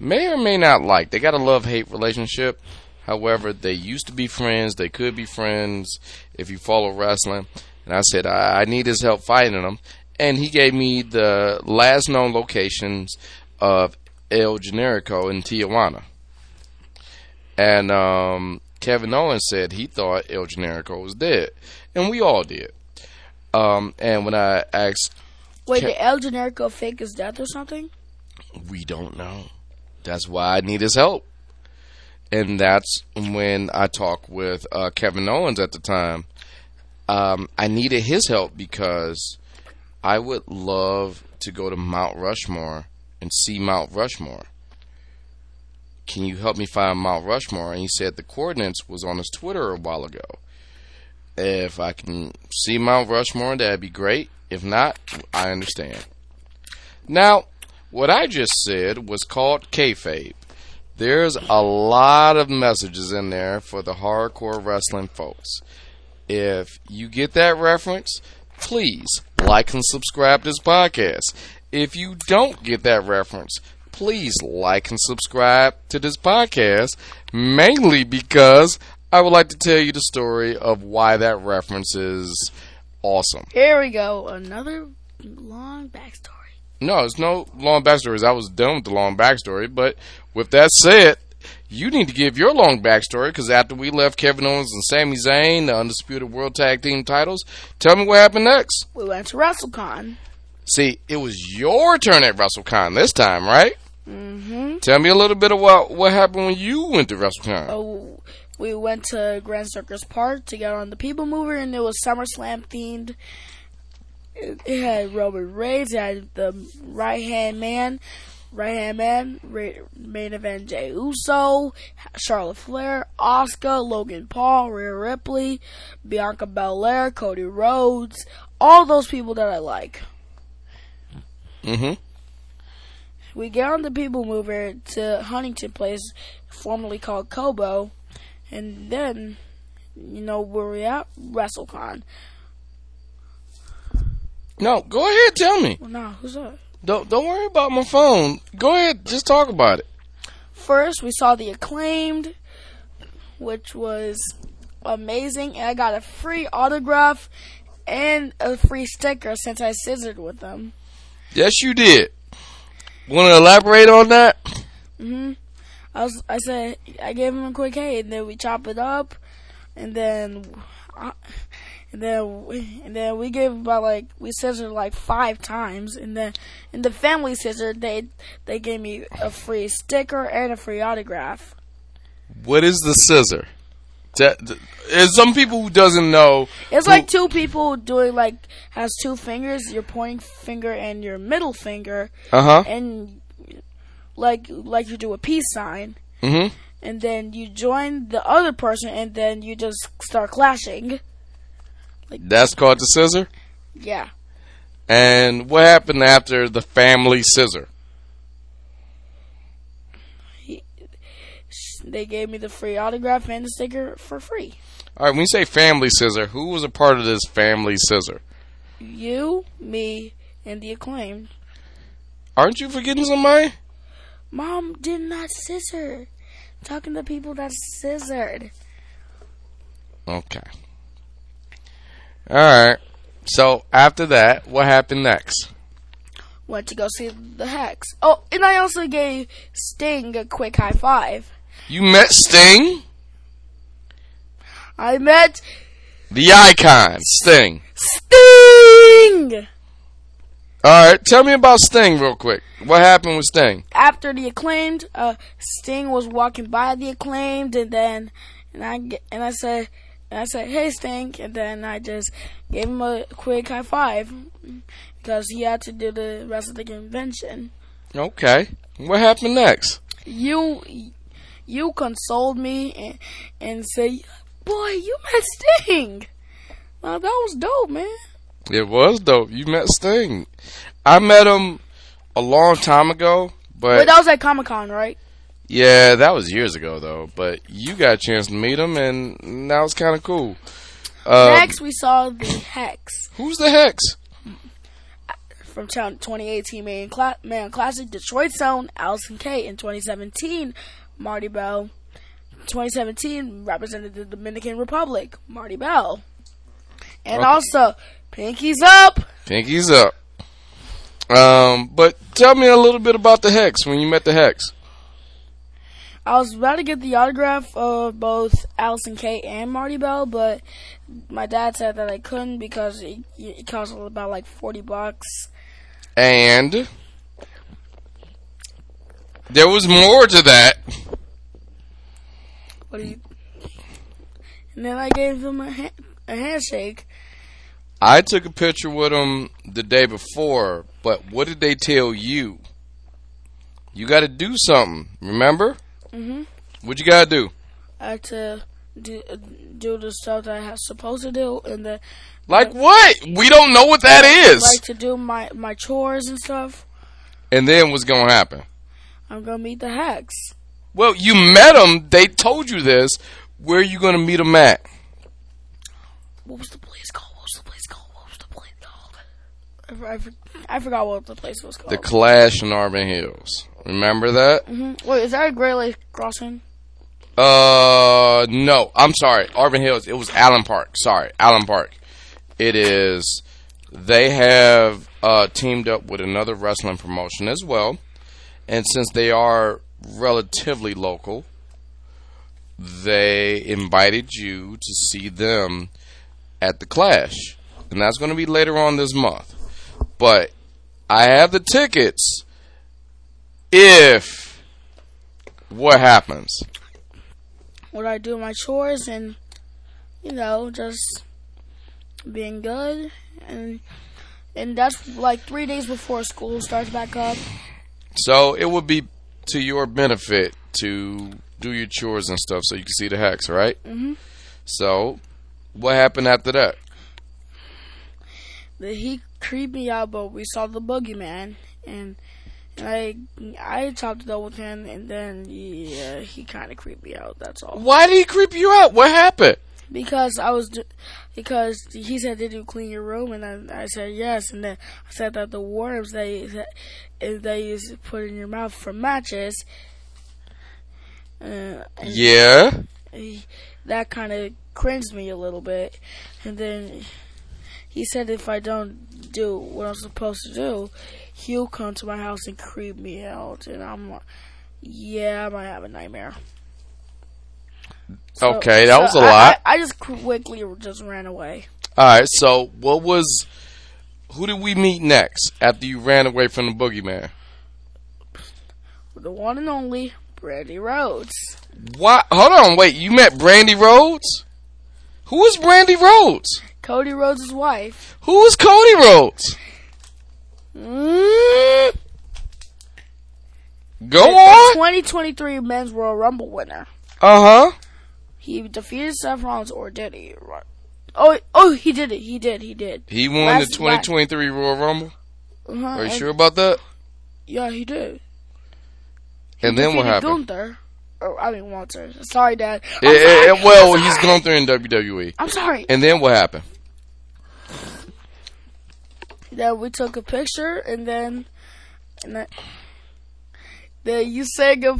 may or may not like. They got a love hate relationship. However, they used to be friends. They could be friends if you follow wrestling. And I said, I, I need his help fighting them. And he gave me the last known locations of El Generico in Tijuana. And um, Kevin Owens said he thought El Generico was dead. And we all did. Um, and when I asked Wait, Ca- did El Generico fake his death or something? We don't know. That's why I need his help. And that's when I talked with uh, Kevin Owens at the time. Um, I needed his help because I would love to go to Mount Rushmore and see Mount Rushmore. Can you help me find Mount Rushmore? And he said the coordinates was on his Twitter a while ago. If I can see Mount Rushmore, that'd be great. If not, I understand. Now, what I just said was called kayfabe. There's a lot of messages in there for the hardcore wrestling folks. If you get that reference, please like and subscribe to this podcast. If you don't get that reference, please like and subscribe to this podcast, mainly because I would like to tell you the story of why that reference is awesome. Here we go. Another long backstory. No, it's no long backstories. I was done with the long backstory. But with that said, you need to give your long backstory because after we left Kevin Owens and Sami Zayn, the Undisputed World Tag Team titles, tell me what happened next. We went to WrestleCon. See, it was your turn at WrestleCon this time, right? Mm-hmm. Tell me a little bit about what happened when you went to WrestleCon. Oh, we went to Grand Circus Park to get on the People Mover, and it was SummerSlam themed. It, it had Roman Reigns, it had the right hand man, right hand man, ra- main event Jey Uso, Charlotte Flair, Oscar, Logan Paul, Rhea Ripley, Bianca Belair, Cody Rhodes, all those people that I like. Mm-hmm. We get on the People Mover to Huntington Place, formerly called Cobo, and then, you know, where we at? WrestleCon. No, go ahead, tell me. Well, nah, who's that? Don't don't worry about my phone. Go ahead, just talk about it. First, we saw the acclaimed, which was amazing, and I got a free autograph and a free sticker since I scissored with them. Yes, you did. Want to elaborate on that? hmm I was, I said, I gave him a quick hey, and then we chop it up, and then, uh, and then, we, and then we gave about like we scissored like five times, and then in the family scissor they they gave me a free sticker and a free autograph. What is the scissor? There's some people who doesn't know. It's who- like two people doing like has two fingers, your pointing finger and your middle finger, Uh huh. and like like you do a peace sign. Mm-hmm. and then you join the other person, and then you just start clashing. Like, That's called the scissor. Yeah. And what happened after the family scissor? They gave me the free autograph and the sticker for free. All right, when you say family scissor, who was a part of this family scissor? You, me, and the acclaimed. Aren't you forgetting somebody? Mom did not scissor. Talking to people that scissored. Okay. All right. So after that, what happened next? Went to go see the Hex. Oh, and I also gave Sting a quick high five. You met Sting, I met the icon, Sting. Sting! All right, tell me about Sting real quick. What happened with Sting? after the acclaimed, uh, Sting was walking by the acclaimed, and then and I and I said and I said, "Hey, Sting," and then I just gave him a quick high five because he had to do the rest of the convention. Okay. What happened next? You you consoled me and and say, "Boy, you met Sting." Well, that was dope, man. It was dope. You met Sting. I met him a long time ago, But Wait, that was at Comic Con, right? yeah, that was years ago though. But you got a chance to meet him, and that was kind of cool. Uh, Next, we saw the Hex who's the Hex? from 2018 Man, Cla- Mae Young Classic, Detroit own Allysin Kay. In 2017, Marti Belle. 2017 represented the Dominican Republic, Marti Belle. And Okay. also, Pinky's Up. Pinky's up. Um, but tell me a little bit about the Hex when you met the Hex. I was about to get the autograph of both Allysin Kay and Marti Belle, but my dad said that I couldn't because it, it cost about like 40 bucks. And there was more to that. What do you? And then I gave him a, ha- a handshake. I took a picture with him the day before, but what did they tell you? You got to do something. Remember? Mhm. What you got to do? I had to do, do the stuff that I was supposed to do, and then Like what? We don't know what that is. like to do my my chores and stuff. And then what's going to happen? I'm gonna meet the Hex. Well, you met them. They told you this. Where are you going to meet them at? What was the place called? What was the place called? What was the place called? I, I, I forgot what the place was called. The Clash in Auburn Hills. Remember that? Mhm. Wait, is that a Great Lake crossing? Uh, no. I'm sorry. Auburn Hills. It was Allen Park. Sorry, Allen Park. It is. They have uh, teamed up with another wrestling promotion as well, and since they are relatively local, they invited you to see them at the Clash, and that's going to be later on this month. But I have the tickets. If what happens? Would I do my chores and you know just being good and and that's like three days before school starts back up. So it would be to your benefit to do your chores and stuff so you can see the Hex, right? Mhm. So what happened after that? He creeped me out, but we saw the boogeyman and. And I I talked it up with him, and then yeah, he kind of creeped me out. That's all. Why did he creep you out? What happened? Because I was, because he said, "Did you clean your room?" And I, I said yes. And then I said that the worms that if they used put in your mouth for matches, uh, Yeah. he, that kind of cringed me a little bit. And then he said, if I don't do what I'm supposed to do, he'll come to my house and creep me out. And I'm like, yeah, I might have a nightmare. So- Okay, that so was a I- lot. I, I just quickly just ran away. All right. So what was? Who did we meet next after you ran away from the boogeyman? The one and only Brandi Rhodes. What? Hold on. Wait. You met Brandi Rhodes? Who is Brandi Rhodes? Cody Rhodes' wife. Who is Cody Rhodes? Mm, Go on. 2023 Men's Royal Rumble winner. Uh huh. He defeated Seth Rollins, or did he? Oh, oh, he did it. He did. He did. He won Last- the 2023 Royal Rumble. Uh-huh. Are you sure about that? Yeah, he did. And then what happened? Gunther. Or, I mean, Walter. Sorry, Dad. Eh, sorry. eh, well, he's sorry. gone through in WWE. I'm sorry. And then what happened? Then we took a picture, and then, and then, then you said uh,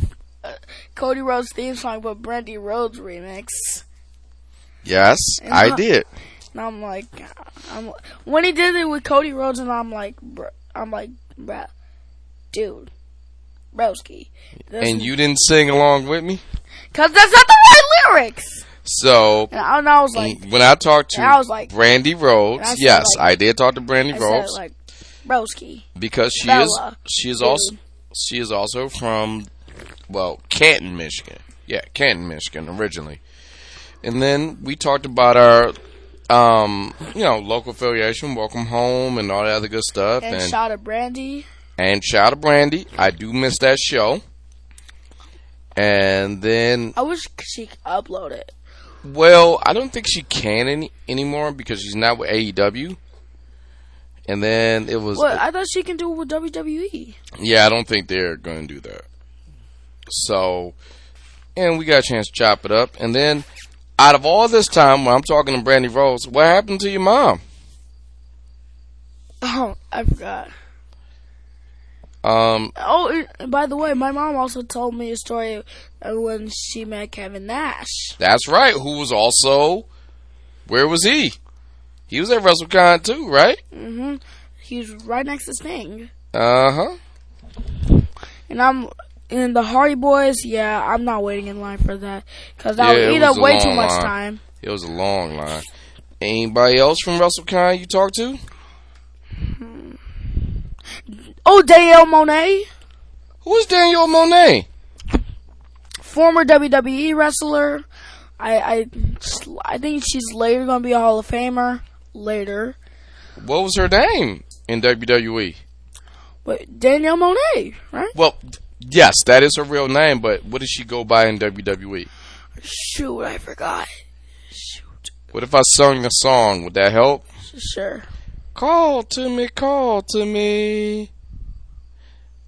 Cody Rhodes' theme song, but Brandi Rhodes remix. Yes, And I how- did. And I'm like, I'm when he did it with Cody Rhodes, and I'm like, bro, I'm like, bruh, dude, broski. And you didn't sing along with me. cause that's not the right lyrics. So And I, and I was like, when I talked to I was like- Brandi Rhodes, I yes, like- I did talk to Brandy I Rhodes said like, broski. because she Bella, is she is dude. also she is also from well Canton, Michigan. Yeah, Canton, Michigan originally. And then we talked about our um, you know, local affiliation, welcome home and all that other good stuff And, and shot of brandy. and shout out Brandi. I do miss that show. And then, I wish she could upload it. well, I don't think she can any anymore because she's not with AEW. and then it was. What? I thought she can do it with. WWE. Yeah, I don't think they're going to do that. So, and we got a chance to chop it up, and then out of all this time, when I'm talking to Brandi Rhodes, what happened to your mom? Oh, I forgot. Um, Oh, by the way, my mom also told me a story of when she met Kevin Nash. that's right. Who was also? Where was he? He was at WrestleCon too, right? hmm He's right next to Sting. Uh huh. And I'm in the Hardy Boys. Yeah, I'm not waiting in line for that because that Yeah, would eat up way too much line. time. It was a long line. Anybody else from WrestleCon you talked to? Hmm. Oh, Danielle Moinet, Who is Danielle Moinet? former WWE wrestler. I I I think she's later gonna be a Hall of Famer later. What was her name in WWE? But Danielle Moinet, right? Well, yes, that is her real name, but what does she go by in WWE? Shoot, I forgot. Shoot, What if I sung the song? Would that help? sure. Call to me, call to me.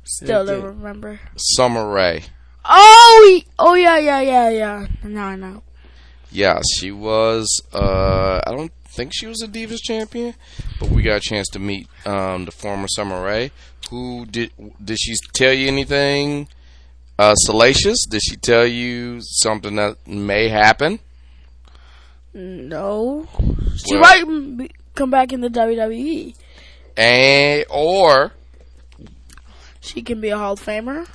Still don't remember. Summer Rae. Oh, y- oh yeah, yeah, yeah, yeah. Now I know. Yeah, she was. Uh, I don't think she was a Divas champion, but we got a chance to meet um, the former Summer Rae. Who did? Did she tell you anything uh, salacious? Did she tell you something that may happen? No, she Well- might come back in the WWE. And or She can be a Hall of Famer.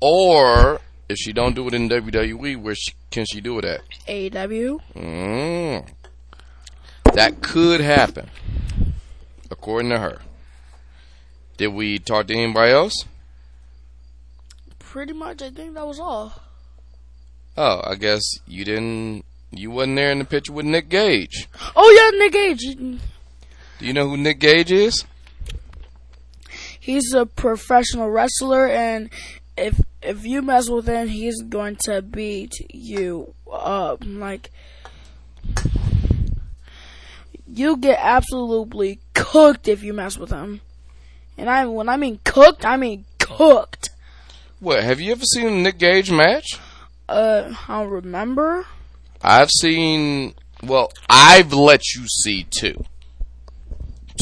or if she don't do it in WWE, where she, can she do it at? AEW. Mm. That could happen, according to her. Did we talk to anybody else? Pretty much, I think that was all. Oh, I guess you didn't. You wasn't there in the picture with Nick Gage. Oh yeah, Nick Gage. Do you know who Nick Gage is? He's a professional wrestler, and if if you mess with him, he's going to beat you up. Like you get absolutely cooked if you mess with him. And I when I mean cooked, I mean cooked. What? Have you ever seen a Nick Gage match? Uh, I don't remember. I've seen. Well, I've let you see two.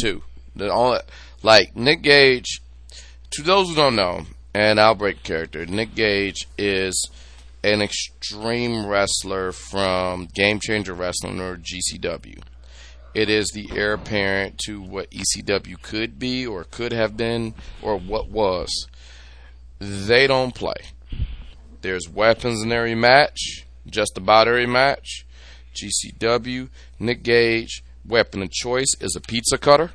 Two. The only, like Nick Gage. To those who don't know, and I'll break character. Nick Gage is an extreme wrestler from Game Changer Wrestling or GCW. It is the heir apparent to what ECW could be, or could have been, or what was. They don't play. There's weapons in every match, just about every match. GCW, Nick Gage, weapon of choice is a pizza cutter,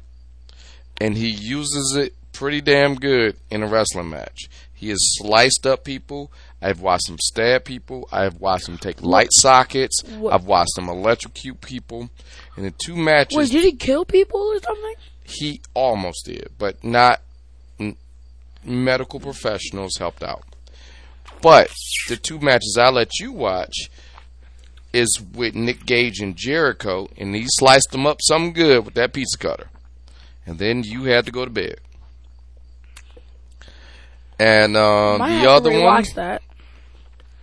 and he uses it pretty damn good in a wrestling match. He has sliced up people. I've watched him stab people. I've watched him take light sockets. What- I've watched him electrocute people. In the two matches, Wait, did he kill people or something? he almost did, but not n- medical professionals helped out. But the two matches I let you watch is with Nick Gage and Jericho, and he sliced them up some good with that pizza cutter. And then you had to go to bed. And uh, the other one, that.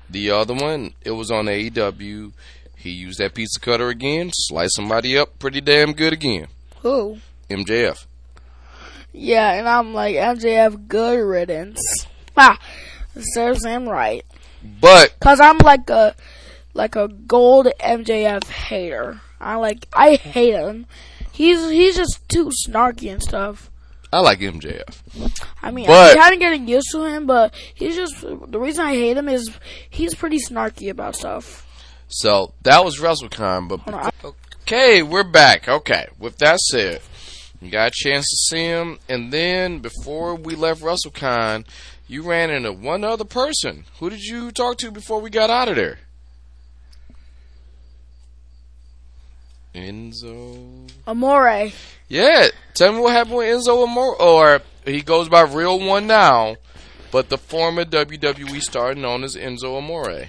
the other one, it was on AEW. He used that pizza cutter again, sliced somebody up pretty damn good again. Who? MJF. Yeah, and I'm like MJF, good riddance. Ah, serves him right. But Cause I'm like a like a gold MJF hater. I like I hate him. He's he's just too snarky and stuff. I like MJF. I mean, But- I'm kind of getting used to him, but he's just the reason I hate him is he's pretty snarky about stuff. So that was WrestleCon. But on. okay, we're back. Okay, with that said, you got a chance to see him, and then before we left WrestleCon, you ran into one other person. Who did you talk to before we got out of there? Enzo. Amore. Yeah, tell me what happened with Enzo Amore, or he goes by Real One now, but the former WWE star known as Enzo Amore.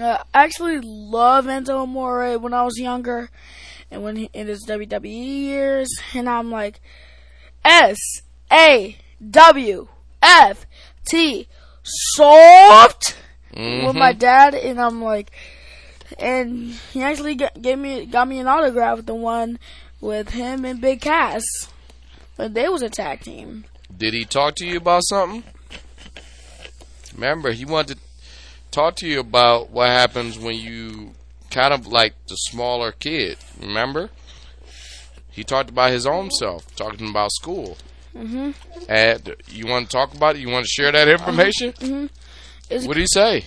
Uh, I actually love Enzo Amore when I was younger, and when he, in his WWE years, and I'm like, S A W F T soft with my dad, and I'm like, and he actually gave me got me an autograph, the one with him and Big Cass, when they was a tag team. Did he talk to you about something? Remember, he wanted to talk to you about what happens when you kind of like the smaller kid. Remember? He talked about his own self, talking about school. Mm-hmm. And you want to talk about it? You want to share that information? It's What did he say?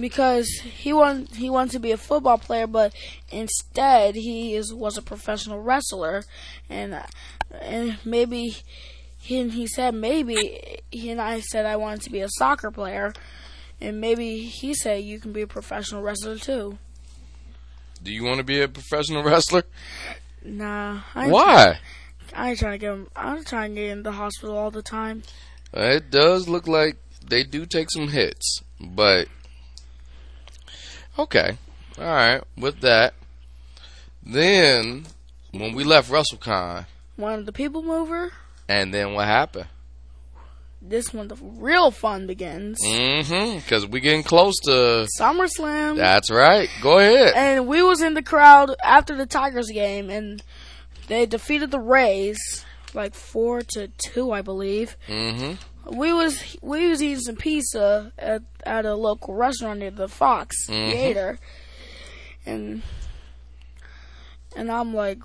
Because he want he wanted to be a football player, but instead he is was a professional wrestler, and and maybe he and he said maybe he and I said I wanted to be a soccer player, and maybe he said you can be a professional wrestler too. Do you want to be a professional wrestler? Nah, I Why? I ain't trying to get him. I'm trying to get in the hospital all the time. It does look like they do take some hits, but okay, all right. With that, then when we left WrestleCon, One of the people mover. and then what happened? This when the real fun begins. Mm-hmm. Because we getting close to. SummerSlam. That's right. Go ahead. and we was in the crowd after the Tigers game, and they defeated the Rays like four to two, I believe. Mm-hmm. We was we was eating some pizza at at a local restaurant near the Fox Mhm. Theater, and and I'm like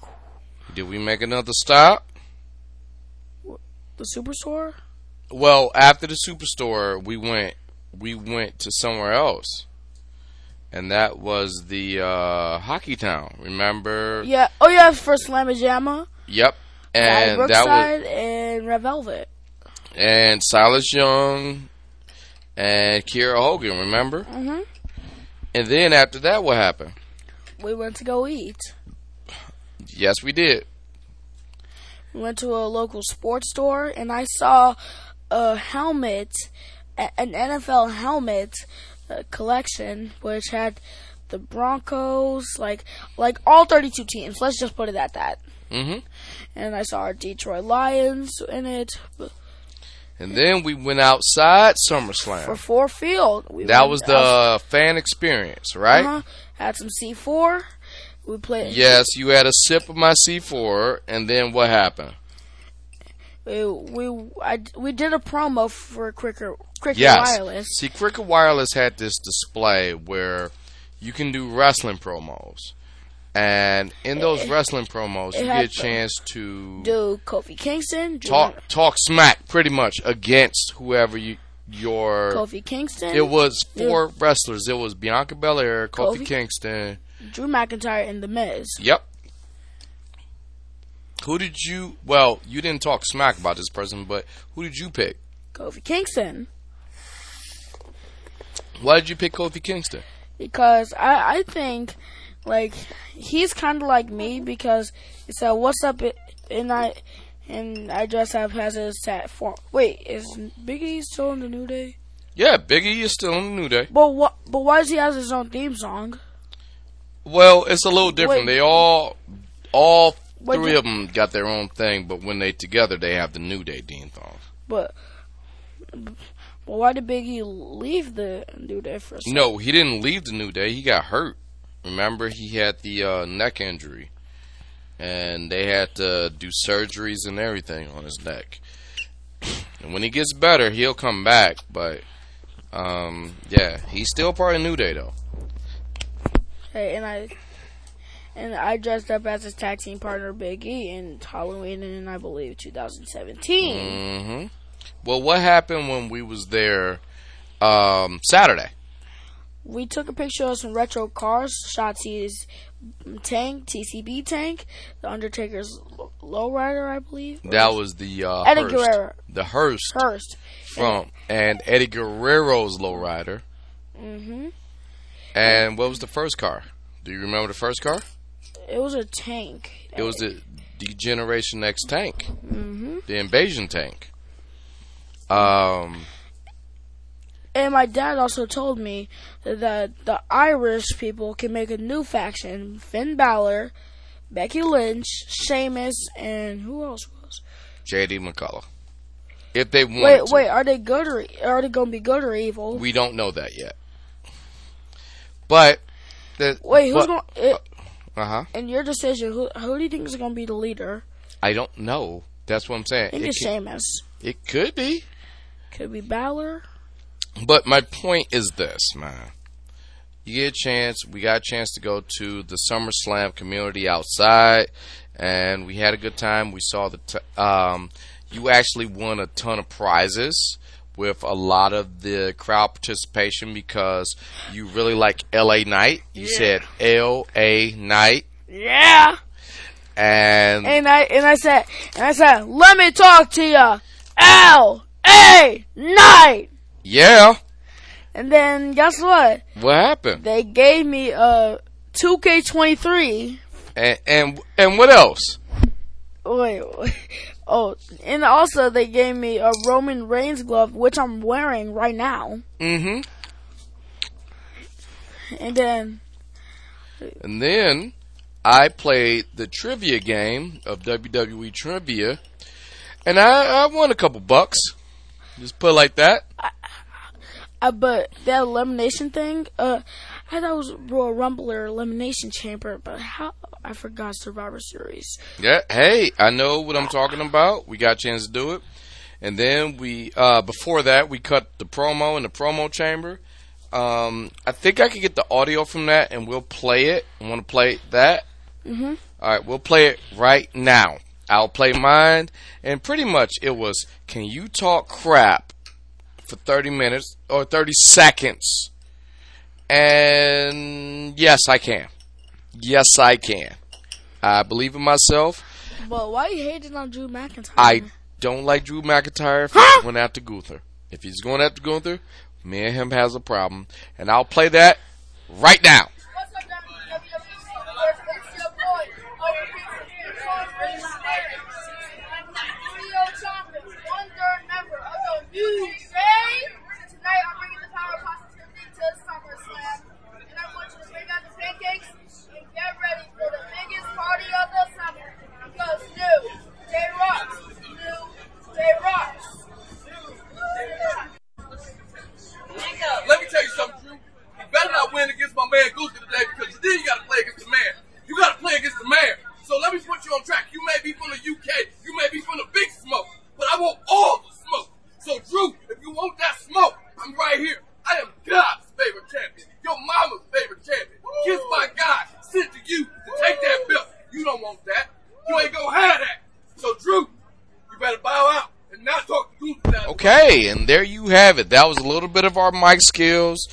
Did we make another stop? the superstore. Well, after the superstore, we went we went to somewhere else, and that was the uh, hockey town. Remember? Yeah. Oh yeah, for Slamma Jamma, Yep. and that was Brookside, and Red Velvet. And Silas Young and Kiera Hogan. Remember? hmm And then after that, what happened? We went to go eat. Yes, we did. We went to a local sports store and I saw a helmet, an NFL helmet uh, collection, which had the Broncos, like like all 32 teams. Let's just put it at that. hmm And I saw our Detroit Lions in it And then we went outside SummerSlam. for Ford Field. We That was the fan experience, right? uh-huh, had some C4. We played. Yes, you had a sip of my C4, and then what happened? We we I, we did a promo for Cricket Cricket Yes. Wireless. See, Cricket Wireless had this display where you can do wrestling promos. And in those eh, wrestling promos, you get a chance to Do Kofi Kingston, Drew- talk talk smack pretty much against whoever you your Kofi Kingston. it was four wrestlers. It was Bianca Belair, Kofi, Kofi. Kingston. Drew McIntyre and The Miz. Yep. Who did you? Well, you didn't talk smack about this person, but who did you pick? Kofi Kingston. Why did you pick Kofi Kingston? Because I, I think, like, he's kind of like me because he said, what's up, and I, and I just have has his tat form. Wait, is Biggie still in the New Day? Yeah, Biggie is still in the New Day. But what, but why does he have his own theme song? Well, it's a little different. Wait. They all, all Wait, three of them got their own thing, but when they together, they have the New Day theme song. But, but why did Biggie leave the New Day for a second? No, he didn't leave the New Day. He got hurt. Remember, he had the uh, neck injury, and they had to do surgeries and everything on his neck. And when he gets better, he'll come back. But um, yeah, he's still part of New Day though. Hey, and I and I dressed up as his tag team partner Big E in Halloween in I believe 2017. hmm Well, what happened when we was there um, Saturday? We took a picture of some retro cars, Shotzi's tank, TCB tank, the Undertaker's lowrider, I believe. That was the uh, Eddie Hearst. Guerrero, the Hearst Hurst. from and Eddie Guerrero's lowrider. Mm hmm And what was the first car? Do you remember the first car? It was a tank. It was the the Generation X tank, hmm the Invasion tank. Um, And my dad also told me that the, Irish people can make a new faction: Finn Balor, Becky Lynch, Sheamus, and who else was? JD McDonagh. If they want Wait, to. wait, are they good or are they gonna be good or evil? We don't know that yet. But the, wait, who's going? Uh huh. In your decision, who who do you think is gonna be the leader? I don't know. That's what I'm saying. I think It it's could, Sheamus. it could be. Could be Balor. But my point is this, man. You get a chance. We got a chance to go to the SummerSlam community outside, and we had a good time. We saw the. T- um, you actually won a ton of prizes with a lot of the crowd participation because you really like L.A. Knight. You said L.A. Knight, Yeah. and And I and I said and I said, let me talk to ya. L A Knight. Yeah. And then guess what? What happened? They gave me a 2K23. And and and what else? Wait, wait. Oh, and also they gave me a Roman Reigns glove, which I'm wearing right now. Mm-hmm. And then And then I played the trivia game of WWE Trivia, and I, I won a couple bucks. Just put it like that. Uh, but that elimination thing, uh, I thought it was Royal Rumble or Elimination Chamber, but how I forgot Survivor Series. Yeah. Hey, I know what I'm talking about. We got a chance to do it, and then we uh, before that we cut the promo in the promo chamber. Um, I think I can get the audio from that, and we'll play it. I want to play that. Mhm. All right, we'll play it right now. I'll play mine, and pretty much it was: Can you talk crap for 30 minutes or 30 seconds? And yes, I can. Yes, I can. I believe in myself. Well, why are you hating on Drew McIntyre? I don't like Drew McIntyre if he's going after Gunther. If he's going after Gunther, me and him has a problem, and I'll play that right now. What's up, WWE Universe? It's your boy, Owen Kingston, Sean Reeves, Trio Chompers, one third member of the New Day. Tonight, I'm bringing the power of positivity to SummerSlam, and I want you to bring out the pancakes and get ready for the biggest party of the summer. Because New Day rocks. New Day rocks. Let me tell you something, Drew. You better not win against my man Gunther today because then you got to play against the man. You got to play against the man. So let me put you on track. You may be from the UK, you may be from the big smoke, but I want all the smoke. So Drew, if you want that smoke, I'm right here. I am God's favorite champion. Your mama's favorite champion. Kiss my God sent to you to take that belt. You don't want that. You ain't gonna have that. So Drew, you better bow out and not talk to Gunther now. Okay, and there you have it. That was a little bit of our mic skills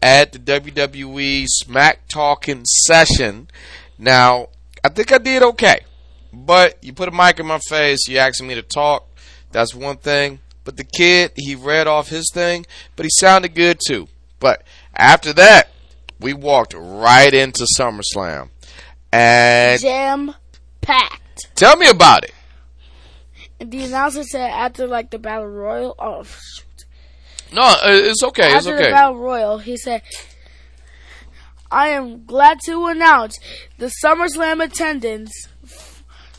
at the WWE Smack Talking session. Now, I think I did okay. But you put a mic in my face, you asking me to talk. That's one thing. But the kid, he read off his thing, but he sounded good too. But after that, we walked right into SummerSlam. And Jam packed. tell me about it. The announcer said after like the battle royal, oh. No, it's okay. It's after the battle royal, he said, "I am glad to announce the SummerSlam attendance,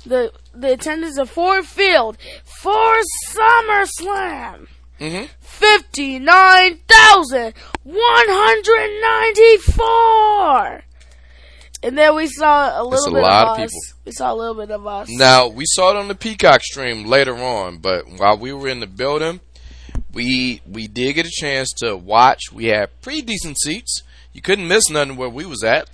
the the attendance of Ford Field for SummerSlam." hmm Fifty nine thousand one hundred ninety four. And then we saw a little a bit lot of us. people. We saw a little bit of us. Now we saw it on the Peacock stream later on, but while we were in the building, we we did get a chance to watch. We had pretty decent seats. You couldn't miss nothing where we was at.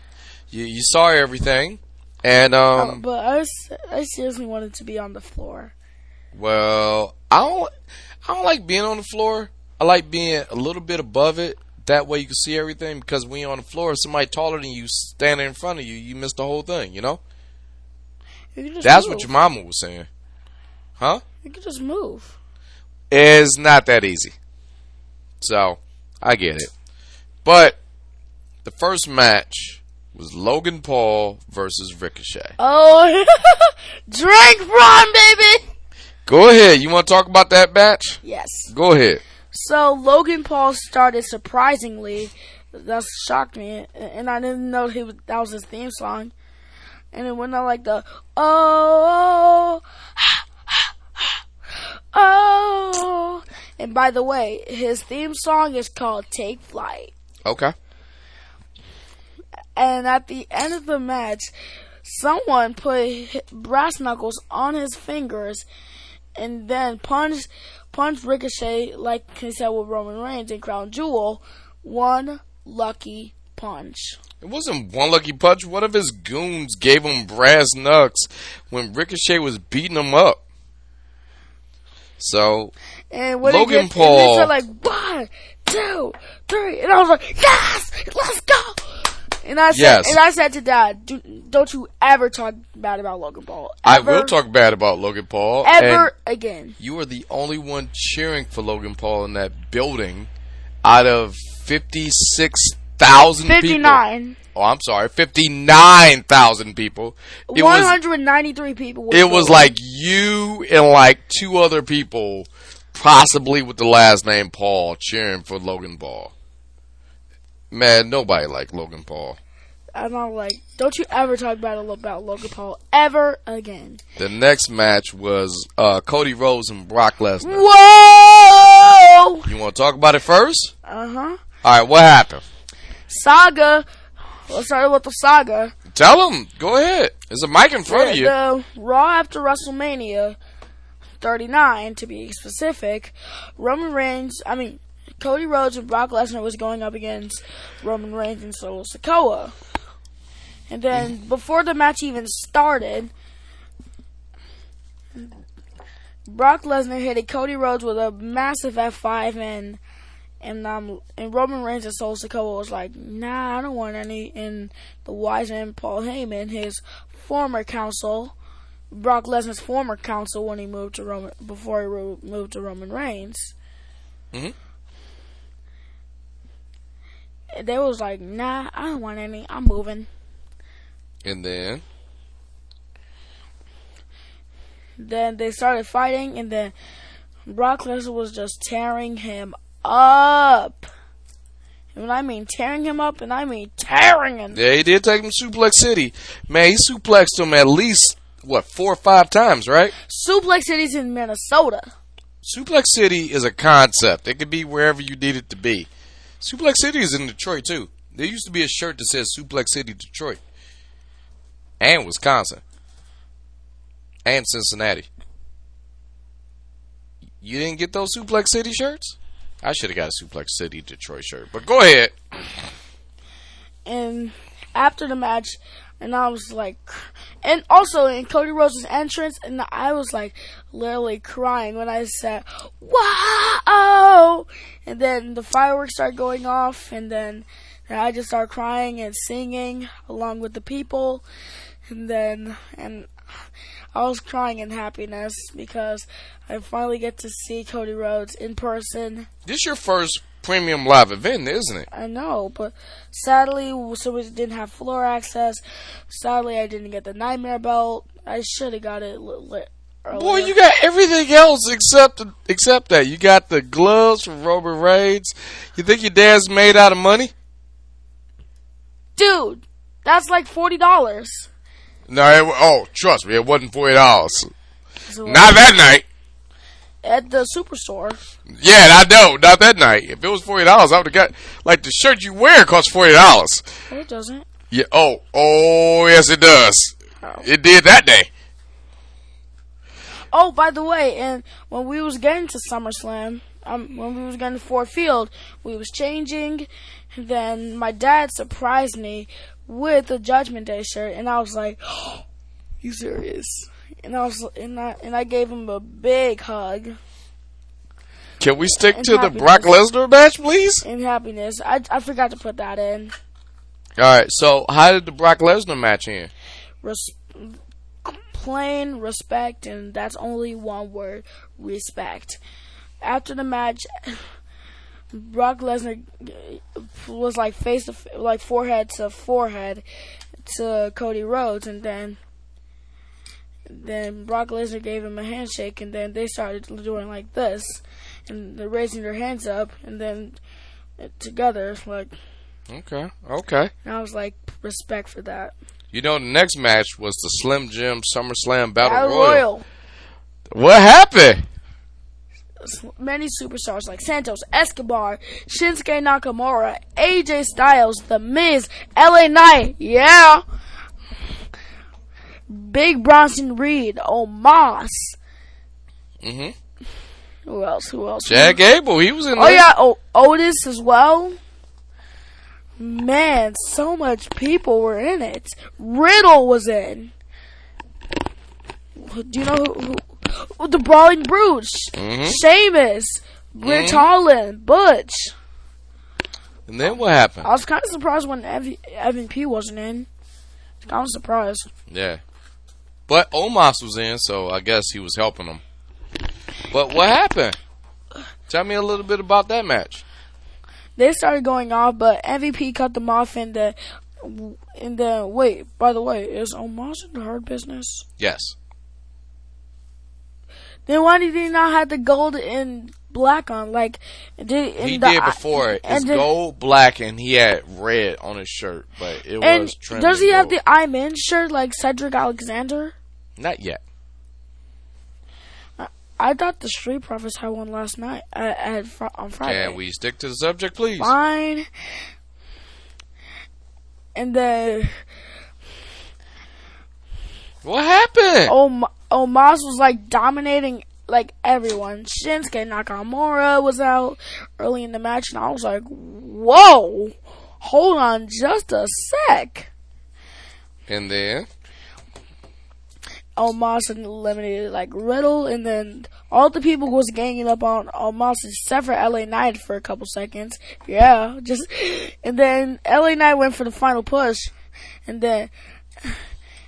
You you saw everything, and um, Uh, but I, was, I seriously wanted to be on the floor. well, I don't I don't like being on the floor. I like being a little bit above it. That way you can see everything. Because when you're on the floor, somebody taller than you standing in front of you, you miss the whole thing. You know. You That's move. what your mama was saying, huh? You can just move. Is not that easy. So, I get it. But the first match was Logan Paul versus Ricochet. Oh, drink run, baby. Go ahead. You want to talk about that match? Yes. Go ahead. So Logan Paul started surprisingly. That shocked me, and I didn't know he was, that was his theme song. and it went on like the oh oh. Oh. And by the way, his theme song is called "Take Flight." Okay. And at the end of the match, someone put brass knuckles on his fingers, and then punched punched Ricochet like he said with Roman Reigns in Crown Jewel. One lucky punch. It wasn't one lucky punch. One of his goons gave him brass knucks when Ricochet was beating him up. So And when Logan gets, Paul- and like one, two, three, and I was like, yes, let's go. And I said, Yes. and I said to Dad, Do, don't you ever talk bad about Logan Paul. I will talk bad about Logan Paul. ever again. you were the only one cheering for Logan Paul in that building out of 56,000 people. 59. Oh, I'm sorry, 59,000 people. It was 193 people. it was like you and like two other people possibly with the last name Paul cheering for Logan Paul. Man, nobody liked Logan Paul. I'm not like, don't you ever talk bad about Logan Paul ever again. The next match was uh, Cody Rhodes and Brock Lesnar. Whoa! You want to talk about it first? Uh huh. All right, what happened? Saga. Let's start with the saga. Tell them. Go ahead. There's a mic in front of you. The Raw after WrestleMania 39, to be specific, Roman Reigns, I mean, Cody Rhodes and Brock Lesnar was going up against Roman Reigns and Solo Sikoa. And then mm. before the match even started, Brock Lesnar hit Cody Rhodes with a massive F5 and and um and Roman Reigns and Solo Sikoa was like, nah, I don't want any. And the wise man Paul Heyman, his former counsel, Brock Lesnar's former counsel when he moved to Roman before he ro- moved to Roman Reigns. Mhm. They was like, nah, I don't want any. I'm moving. And then Then they started fighting, and then Brock Lesnar was just tearing him up. And I mean tearing him up, and I mean tearing him. yeah, he did take him to Suplex City. Man, he suplexed him at least what four or five times, right? Suplex City's in Minnesota. Suplex City is a concept. It could be wherever you need it to be. Suplex City is in Detroit too. There used to be a shirt that says Suplex City, Detroit, and Wisconsin, and Cincinnati. You didn't get those Suplex City shirts? I should have got a Suplex City, Detroit shirt. But go ahead. and after the match, and I was like, and also in Cody Rhodes' entrance, and I was like literally crying when I said, "Wow!" And then the fireworks start going off, and then and I just start crying and singing along with the people, and then and I was crying in happiness because I finally get to see Cody Rhodes in person. This your first premium live event, isn't it? I know, but sadly, so we didn't have floor access. Sadly, I didn't get the nightmare belt. I should have got it li- li- earlier. Boy, you got everything else except except that. You got the gloves from Roman Reigns. You think your dad's made out of money? dude, that's like forty dollars. No, it, oh, trust me, it wasn't forty dollars. So, Not that night. at the superstore. Yeah, I know, not that night. If it was forty dollars, I would have got like the shirt you wear costs forty dollars. It doesn't. Yeah. Oh, oh, yes, it does. Oh. It did that day. Oh, by the way, and when we was getting to SummerSlam, um, when we was getting to Ford Field, we was changing. And then my dad surprised me with a Judgment Day shirt, and I was like, "You serious?" And I was, and I, and I gave him a big hug Can we stick And to the happiness. Brock Lesnar match, please? in happiness. I, I forgot to put that in. All right. So, how did the Brock Lesnar match end? Res- plain respect, and that's only one word: respect. After the match, Brock Lesnar uh, was like face to like forehead to forehead to Cody Rhodes, and then then Brock Lesnar gave him a handshake, and then they started doing like this, and they're raising their hands up, and then uh, together like. Okay. Okay. And I was like, respect for that. You know, the next match was the Slim Jim SummerSlam Battle, Battle Royal. Royal. What happened? Many superstars like Santos Escobar, Shinsuke Nakamura, AJ Styles, The Miz, LA Knight, yeah. Big Bronson Reed, Omos. hmm Who else? Who else? Chad Gable, he was in Oh there. yeah, oh, Otis as well. Man, so much people were in it. Riddle was in. Do you know who? who the Brawling Brutes, Mhm. Sheamus, Ridge Mhm. Holland, Butch. And then what happened? I was kind of surprised when Evan, Evan P wasn't in. I was surprised. Yeah. But Omos was in, so I guess he was helping him. But what happened? Tell me a little bit about that match. They started going off, but MVP cut them off, and the and the wait. By the way, is Omos in the Hurt Business? Yes. Then why did he not have the gold and black on? Like, did He the, did before it. It's the- gold, black, and he had red on his shirt, but it And was does he have the I'm in shirt like Cedric Alexander? Not yet. I thought the Street Profits had one last night at, at fr- on Friday. Can we stick to the subject, please? Fine. And then What happened? Oh Om- Omos was like dominating like everyone. Shinsuke Nakamura was out early in the match, and I was like, "Whoa, hold on, just a sec." And then Omos eliminated like Riddle, and then all the people was ganging up on Omos except for LA Knight for a couple seconds. Yeah, just and then LA Knight went for the final push, and then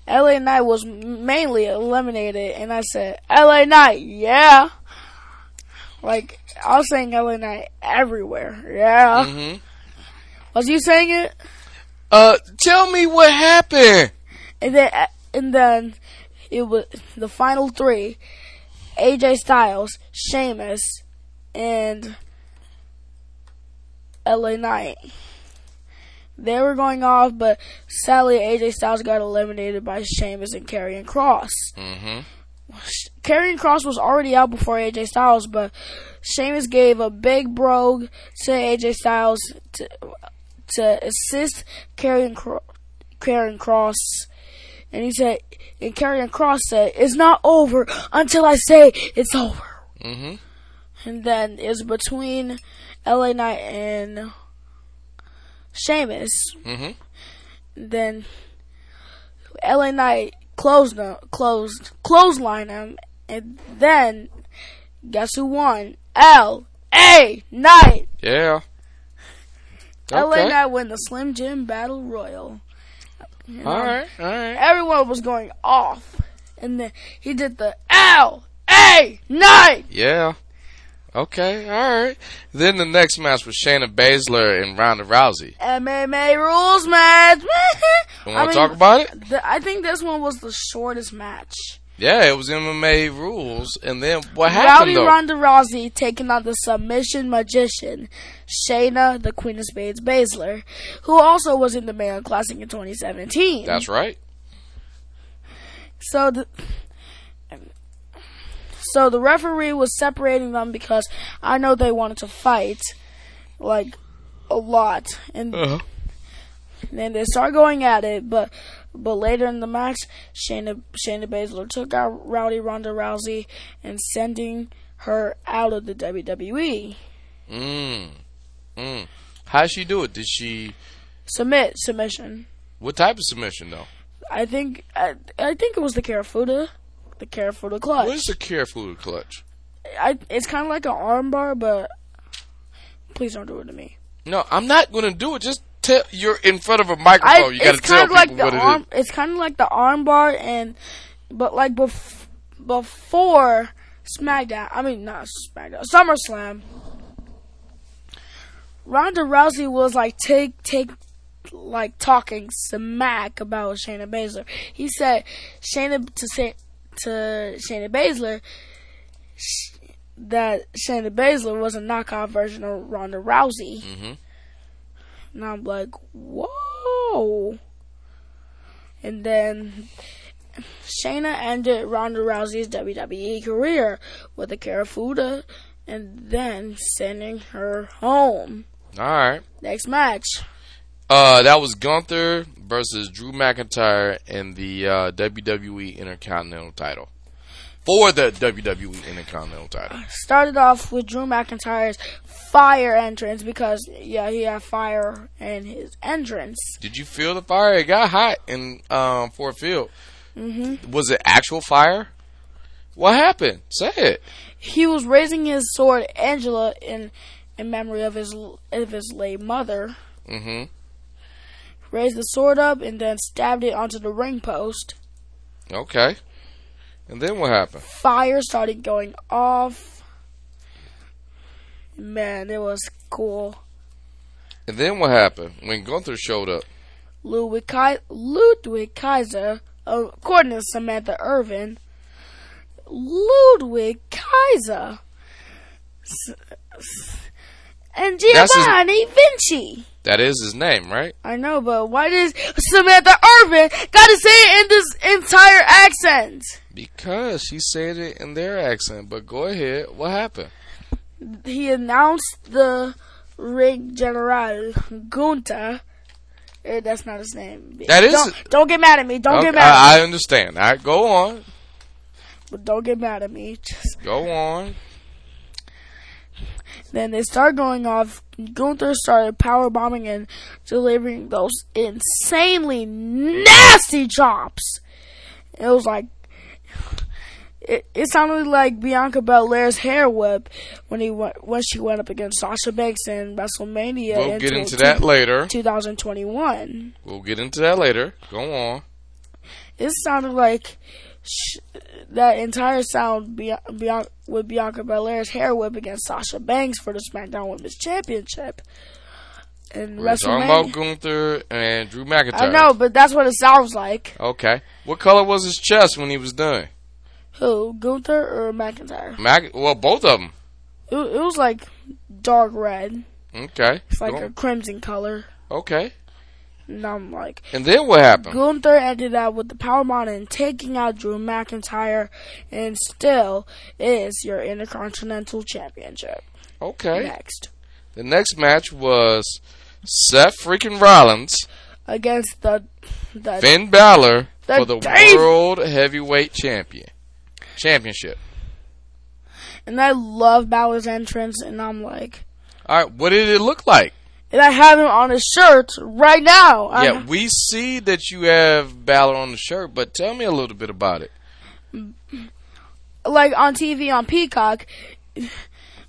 LA Knight was mainly eliminated, and I said LA Knight, yeah. Like I was saying LA Knight everywhere. Yeah. hmm Was you saying it? Uh, tell me what happened. And then, and then it was the final three: AJ Styles, Sheamus, and LA Knight. They were going off, but sadly, AJ Styles got eliminated by Sheamus and Karrion Kross. hmm Karrion Kross was already out before AJ Styles, but Sheamus gave a big brogue to AJ Styles to, to assist Karrion, Cro- Karrion Kross. And he said, and Karrion Kross said, it's not over until I say it's over. hmm And then it's between LA Knight and Sheamus. hmm Then LA Knight closed him, closed clothesline him, and then guess who won? L A Knight. Yeah. LA Knight win the Slim Jim Battle Royal. You know, All right. All right. Everyone was going off, and then he did the L A Knight. Yeah. Okay. All right. Then the next match was Shayna Baszler and Ronda Rousey. MMA rules match. You I want mean, to talk about it? the- I think this one was the shortest match. Yeah, it was MMA rules. And then what Rowdy happened though? Ronda Rousey taking on the submission magician, Shayna, the Queen of Spades Baszler, who also was in the Mae Young Classic in 2017. That's right. So the so the referee was separating them because I know they wanted to fight, like a lot, and Uh-huh. then they start going at it. But but later in the match, Shayna Shayna Baszler took out Rowdy Ronda Rousey and sending her out of the. WWE. Mm. Mm. How'd she do it? Did she? Submit submission. What type of submission though? I think I, I think it was the Kirifuda, the Kirifuda clutch. What is a careful clutch? I, it's kind of like an armbar, but please don't do it to me. No, I'm not going to do it. Just tell. You're in front of a microphone. I, you got to tell like people the what it is. arm. It's kind of like the armbar, and but like bef- before SmackDown. I mean, not SmackDown. SummerSlam. Ronda Rousey was like take take like talking smack about Shayna Baszler. He said Shayna to say to Shayna Baszler sh- that Shayna Baszler was a knockoff version of Ronda Rousey. Mhm. And I'm like, whoa. And then Shayna ended Ronda Rousey's WWE career with a Kirifuda and then sending her home. All right. Next match. Uh, that was Gunther versus Drew McIntyre in the uh, WWE Intercontinental title. For the WWE Intercontinental title. Started off with Drew McIntyre's fire entrance because, yeah, he had fire in his entrance. Did you feel the fire? It got hot in um, Ford Field. Mm-hmm. Was it actual fire? What happened? Say it. He was raising his sword, Angela, in in memory of his of his late mother. Mm-hmm. Raised the sword up and then stabbed it onto the ring post. Okay. And then what happened? Fire started going off. Man, it was cool. And then what happened when Gunther showed up? Ludwig, Kai- Ludwig Kaiser, according to Samantha Irvin, Ludwig Kaiser and That's his- Giovanni Vinci. That is his name, right? I know, but why does Samantha Irvin gotta say it in this entire accent? Because she said it in their accent. But go ahead. What happened? He announced the Ring General Gunther. Eh, That's not his name. That is- Don't, don't get mad at me. Don't Okay, get mad. At me. I, I understand. All right, go on. But don't get mad at me. Just Go on. Then they started going off. Gunther started power bombing and delivering those insanely nasty chops. It was like it, it sounded like Bianca Belair's hair whip when he went when she went up against Sasha Banks in WrestleMania. We'll in get into that later. 2021. We'll get into that later. Go on. It sounded like that entire sound Bia- Bian- with Bianca Belair's hair whip against Sasha Banks for the SmackDown Women's Championship. And We're talking about Gunther and Drew McIntyre. I know, but that's what it sounds like. Okay. What color was his chest when he was done? Who, Gunther or McIntyre? Mac. Well, both of them. It, it was like dark red. Okay. It's like Go- a crimson color. okay. And I'm like, And then what happened? Gunther ended up with the powerbomb and taking out Drew McIntyre, and still is your Intercontinental Championship. Okay. Next. The next match was Seth freaking Rollins, Against the, the Finn Balor The for the Dave- World Heavyweight Champion Championship. and I love Balor's entrance, and I'm like, All right. What did it look like? And I have him on his shirt right now. Yeah, we see that you have Balor on the shirt, but tell me a little bit about it. like on TV on Peacock.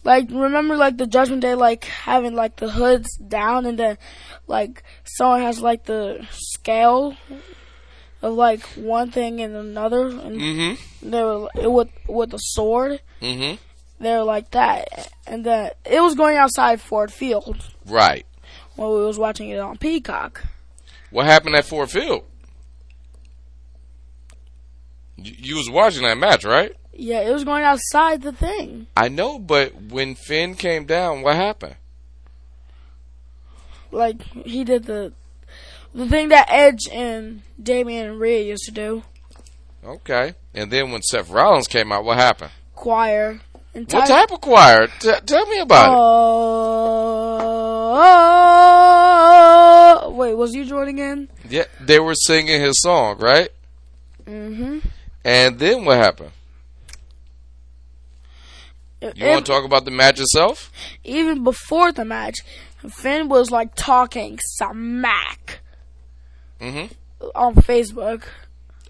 Like remember like the Judgment Day like having like the hoods down and then like someone has like the scale of like one thing and another and Mm-hmm. they were it with with a sword. Mm-hmm. They were like that and then it was going outside Ford Field Right. When we was watching it on Peacock. What happened at Ford Field? You, you was watching that match, right? Yeah, it was going outside the thing. I know, but when Finn came down, what happened? Like he did the the thing that Edge and Damian and Rhea used to do. Okay. And then when Seth Rollins came out, what happened? choir. What type of choir? T- tell me about oh, Wait, was you joining in? Yeah, they were singing his song, right? Mm-hmm. And then what happened? You want to talk about the match itself? Even before the match, Finn was like talking smack Mm-hmm. on Facebook.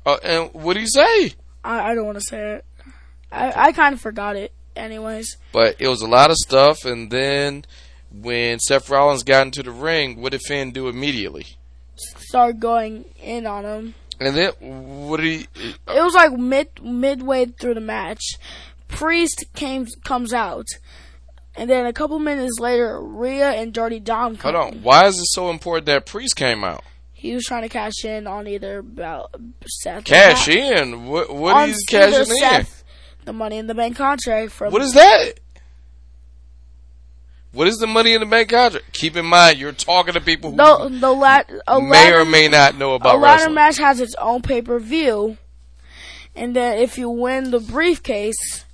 Uh, and what did he say? I, I don't want to say it. I, I kind of forgot it, anyways. But it was a lot of stuff, and then when Seth Rollins got into the ring, what did Finn do immediately? Start going in on him. And then what did he? Uh, it was like mid midway through the match. Priest came comes out, and then a couple minutes later, Rhea and Dirty Dom come. Hold on. Why is it so important that Priest came out? He was trying to cash in on either Bel- Seth. Cash in? What? What is on he's either cashing in? Seth, the Money in the Bank contract from What is that? What is the money in the bank contract? Keep in mind, you're talking to people who The the lat a may or may not know a about ladder wrestling. match has its own pay per view, and then if you win the briefcase,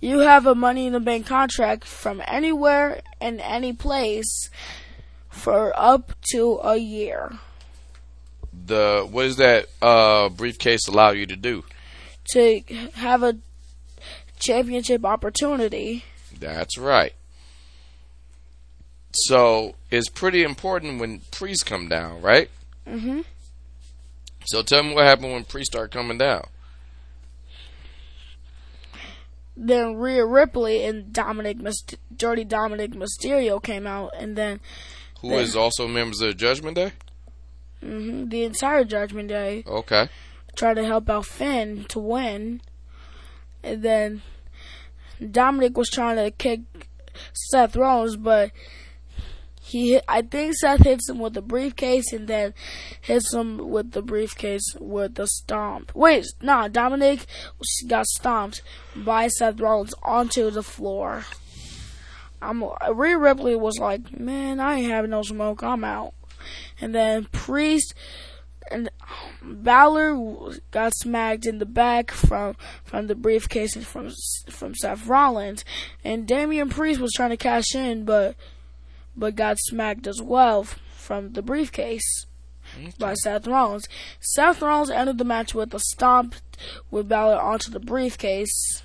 you have a Money in the Bank contract from anywhere and any place for up to a year The what does that uh, briefcase allow you to do? to have a championship opportunity. That's right. So it's pretty important when priests come down, right? hmm So tell me what happened when priests start coming down. Then Rhea Ripley and Dominic Myst- Dirty Dominic Mysterio came out, and then Who Then- is also members of Judgment Day? mhm, the entire Judgment Day Okay. tried to help out Finn to win, and then Dominic was trying to kick Seth Rollins, but he hit, I think Seth hits him with the briefcase and then hits him with the briefcase with the stomp. Wait, nah, Dominic got stomped by Seth Rollins onto the floor. I'm Rhea Ripley was like, man, I ain't having no smoke. I'm out. And then Priest and um, Balor got smacked in the back from from the briefcase from from Seth Rollins, and Damian Priest was trying to cash in, but but got smacked as well from the briefcase by Seth Rollins. Seth Rollins ended the match with a stomp with Balor onto the briefcase,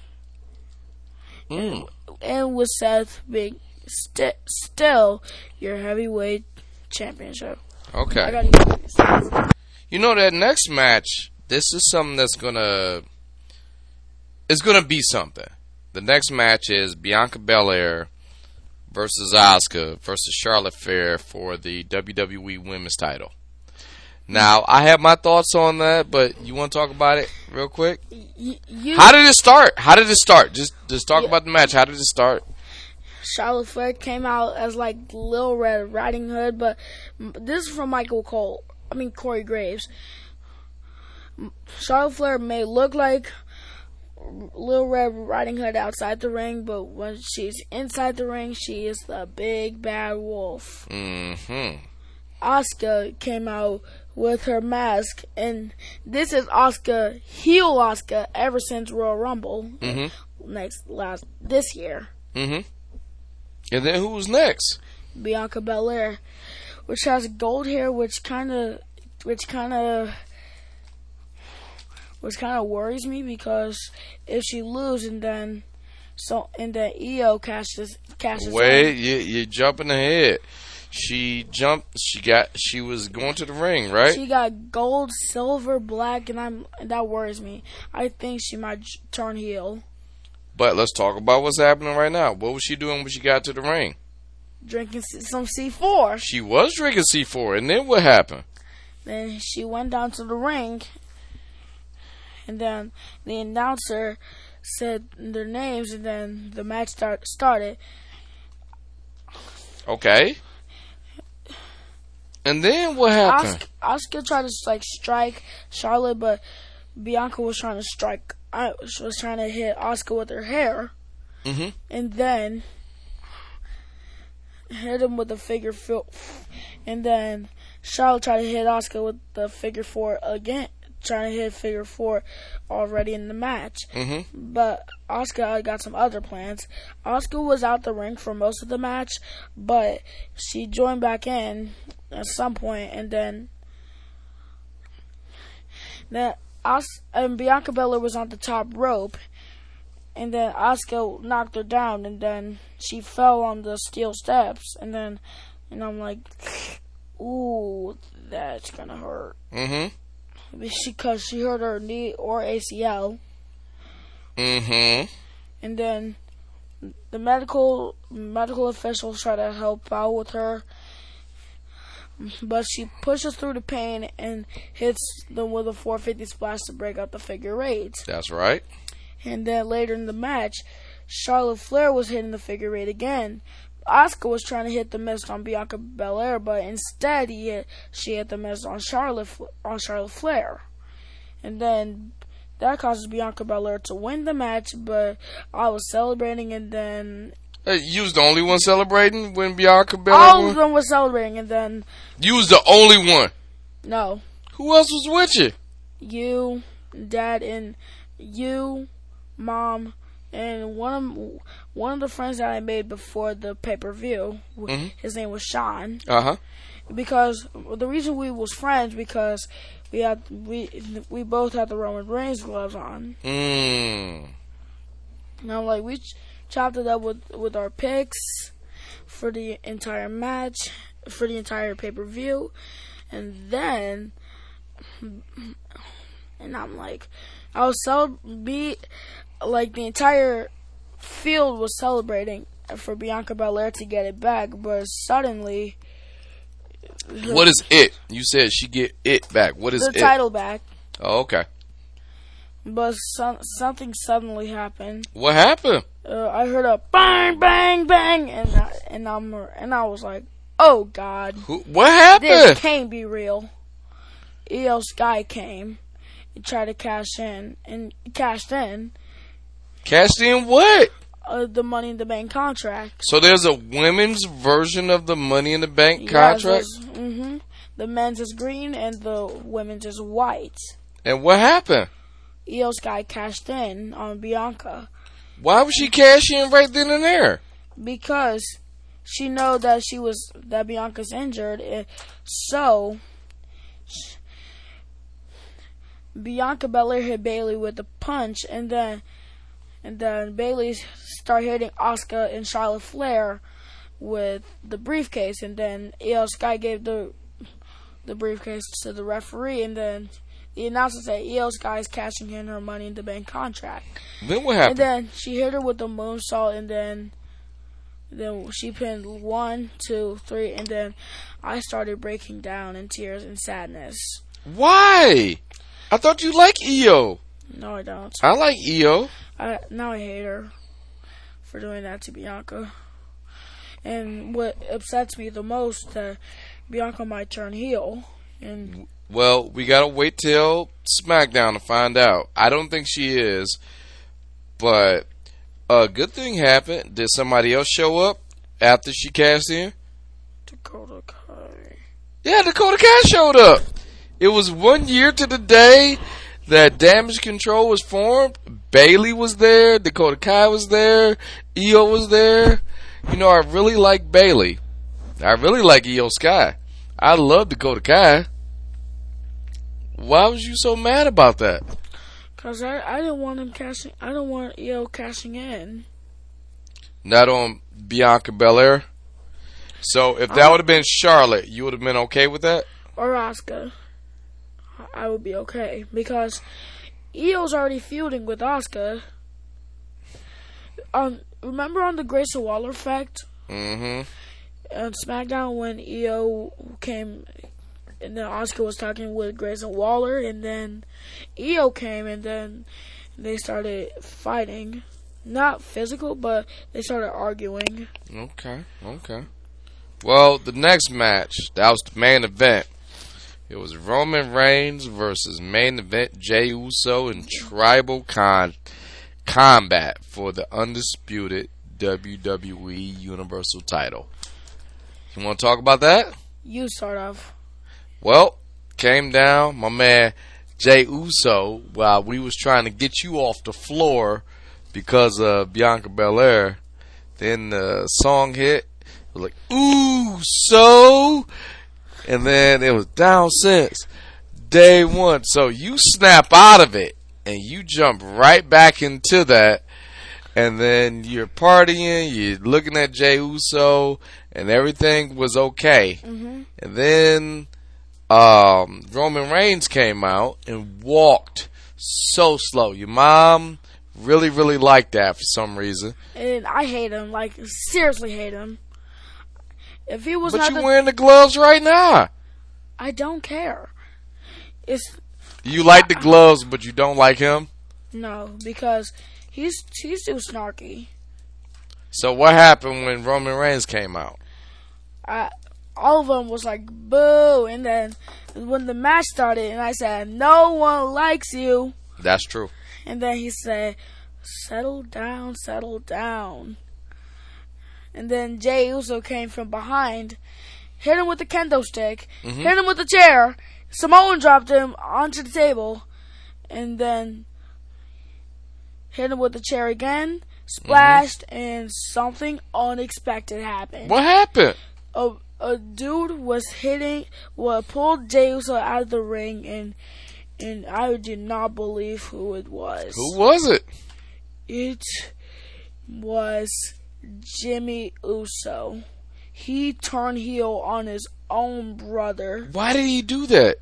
Mm. and with Seth being st- still your heavyweight championship. Okay. gotta get this. You know that next match, this is something that's gonna it's gonna be something. The next match is Bianca Belair versus Asuka versus Charlotte Flair for the WWE Women's Title. Now, I have my thoughts on that, but you want to talk about it real quick? Y- you, How did it start? How did it start? Just just talk Yeah. about the match. How did it start? Charlotte Flair came out as like Little Red Riding Hood, but this is from Michael Cole. I mean Corey Graves. Charlotte Flair may look like Little Red Riding Hood outside the ring, but when she's inside the ring, she is the big bad wolf. Mm-hmm. Asuka came out with her mask, and this is Asuka heel Asuka ever since Royal Rumble Mhm. next last this year. Mm-hmm. And then who's next? Bianca Belair, which has gold hair, which kind of, which kind of, which kind of worries me because if she loses and then, so and then Iyo cashes cashes Wait, in, you you jumping ahead. She jumped. She got. She was going to the ring, right? she got gold, silver, black, and I'm and that worries me. I think she might j- turn heel, But let's talk about what's happening right now. What was she doing when she got to the ring? drinking c- some C4. She was drinking C4, and then what happened? Then she went down to the ring, and then the announcer said their names, and then the match start, started. Okay. And then what happened? Asuka, tried to like strike Charlotte, but Bianca was trying to strike. I she was trying to hit Asuka with her hair, Mm-hmm. and then hit him with a figure four. And then Charlotte tried to hit Asuka with the figure four again, trying to hit figure four already in the match. Mhm. But Asuka got some other plans. Asuka was out the ring for most of the match, but she joined back in at some point, and then then Os- and Bianca Belair was on the top rope, and then Asuka knocked her down, and then she fell on the steel steps, and then and I'm like, ooh, that's gonna hurt. Mm-hmm. She cause she hurt her knee or ACL. Mm-hmm. and then the medical medical officials try to help out with her but she pushes through the pain and hits them with a 450 splash to break out the figure eight That's right. and then later in the match charlotte flair was hitting the figure eight again Asuka was trying to hit the mist on Bianca Belair, but instead he hit, she hit the mist on Charlotte on Charlotte Flair, and then that causes Bianca Belair to win the match. But I was celebrating, and then Hey, you was the only one celebrating when Bianca Belair All of won? them were celebrating, and then You was the only one. no, Who else was with you? you, dad, and you, mom, and one of one of the friends that I made before the pay per view. Mhm. His name was Sean. Uh huh. because the reason we was friends because we had we we both had the Roman Reigns gloves on. Mm. And I'm like we ch- chopped it up with with our picks for the entire match for the entire pay per view, and then and I'm like I was so be like the entire field was celebrating for Bianca Belair to get it back, but suddenly What is it? You said she get it back. What is it? the it? title back. Oh, okay. But some, something suddenly happened. What happened? Uh, I heard a bang, bang, bang, and I, and I'm and I was like, "Oh God, Who, what this happened? can't be real." Iyo Sky came and tried to cash in and cashed in Cashed in what? uh, the Money in the Bank contract. So there's a women's version of the Money in the Bank contract. hmm The men's is green and the women's is white. And what happened? Iyo Sky cashed in on Bianca. Why was she cashing right then and there? because she know that she was that Bianca's injured. eh, So Bianca Belair hit Bayley with a punch, and then and then Bayley start hitting Asuka and Charlotte Flair with the briefcase, and then Iyo Sky gave the the briefcase to the referee, and then the announcer said Iyo Sky is cashing in her Money in the Bank contract. Then what happened? And then she hit her with the moonsault, and then then she pinned one, two, three, and then I started breaking down in tears and sadness. Why? I thought you like Iyo. No, I don't. I like Iyo. I now I hate her for doing that to Bianca. And what upsets me the most that Bianca might turn heel. And Well, we gotta wait till SmackDown to find out. I don't think she is, but a good thing happened. Did somebody else show up after she cashed in? Dakota Kai. Yeah, Dakota Kai showed up. It was one year to the day that Damage Control was formed. Bayley was there. Dakota Kai was there. Iyo was there. You know, I really like Bayley. I really like Iyo Sky. I love Dakota Kai. Why was you so mad about that? Cause I, I didn't want him cashing. I don't want Iyo cashing in. Not on Bianca Belair. So if that um, would have been Charlotte, you would have been okay with that? or Asuka, I would be okay because Iyo's already feuding with Asuka. Um, remember on the Grayson Waller effect Mm-hmm. on SmackDown when Iyo came and then Asuka was talking with Grayson Waller and then Iyo came and then they started fighting. Not physical, but they started arguing. Okay, okay. Well, the next match, that was the main event. It was Roman Reigns versus main event Jey Uso in tribal con combat for the undisputed WWE Universal title. You want to talk about that? You start off. Well, came down, my man Jey Uso, while we was trying to get you off the floor because of Bianca Belair. Then the song hit. It was like, ooh, so. And then it was down since day one. So you snap out of it and you jump right back into that. And then you're partying, you're looking at Jey Uso, and everything was okay. Mm-hmm. And then um, Roman Reigns came out and walked so slow. Your mom really, really liked that for some reason. And I hate him. Like seriously hate him. If he was But not you the, wearing the gloves right now. I don't care. It's You like the gloves, but you don't like him. no because he's he's too snarky. So what happened when Roman Reigns came out? I, all of them was like boo, and then when the match started, and I said no one likes you, That's true. and then he said settle down, settle down. And then Jey Uso came from behind, hit him with the kendo stick, mm-hmm. hit him with the chair. Samoan dropped him onto the table, and then hit him with the chair again, splashed, mm-hmm. and something unexpected happened. What happened? A, a dude was hitting, well, pulled Jey Uso out of the ring, and and I did not believe who it was. Who was it? It was Jimmy Uso. He turned heel on his own brother. Why did he do that?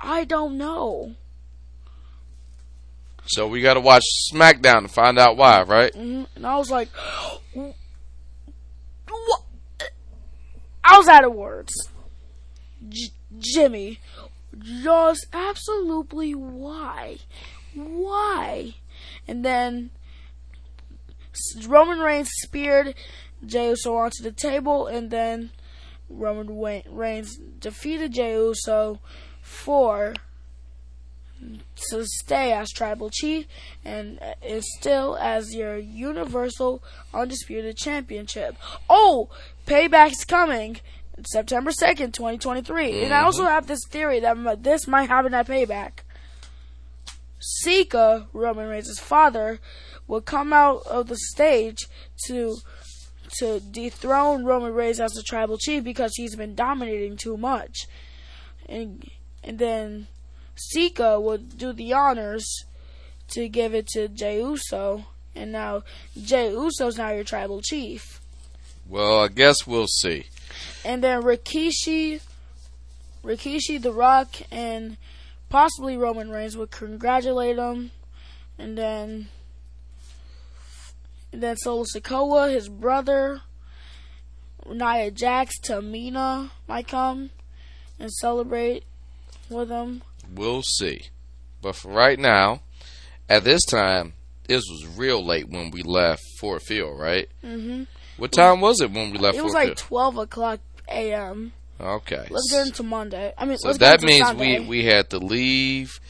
I don't know. So we got to watch SmackDown to find out why, right? hmm And I was like, what? I was out of words. J- Jimmy, just absolutely why? Why? And then Roman Reigns speared Jey Uso onto the table, and then Roman Reigns defeated Jey Uso for to stay as tribal chief and uh, is still as your universal undisputed championship. Oh, payback's coming. September 2nd, 2023. And I also have this theory that this might happen at payback. Sika, Roman Reigns' father, will come out of the stage to to dethrone Roman Reigns as the tribal chief because he's been dominating too much. And and then Sika would do the honors to give it to Jey Uso, and now Jey Uso's now your tribal chief. Well, I guess we'll see. And then Rikishi, Rikishi, The Rock, and possibly Roman Reigns would congratulate him, and then and then Solo Sikoa, his brother, Nia Jax, Tamina might come and celebrate with him. We'll see. But for right now, at this time, this was real late when we left Ford Field, right? hmm What time was it when we left It Ford was like Field? twelve o'clock a.m. Okay. Let's get into Monday. I mean, So that means Sunday. we we had to leave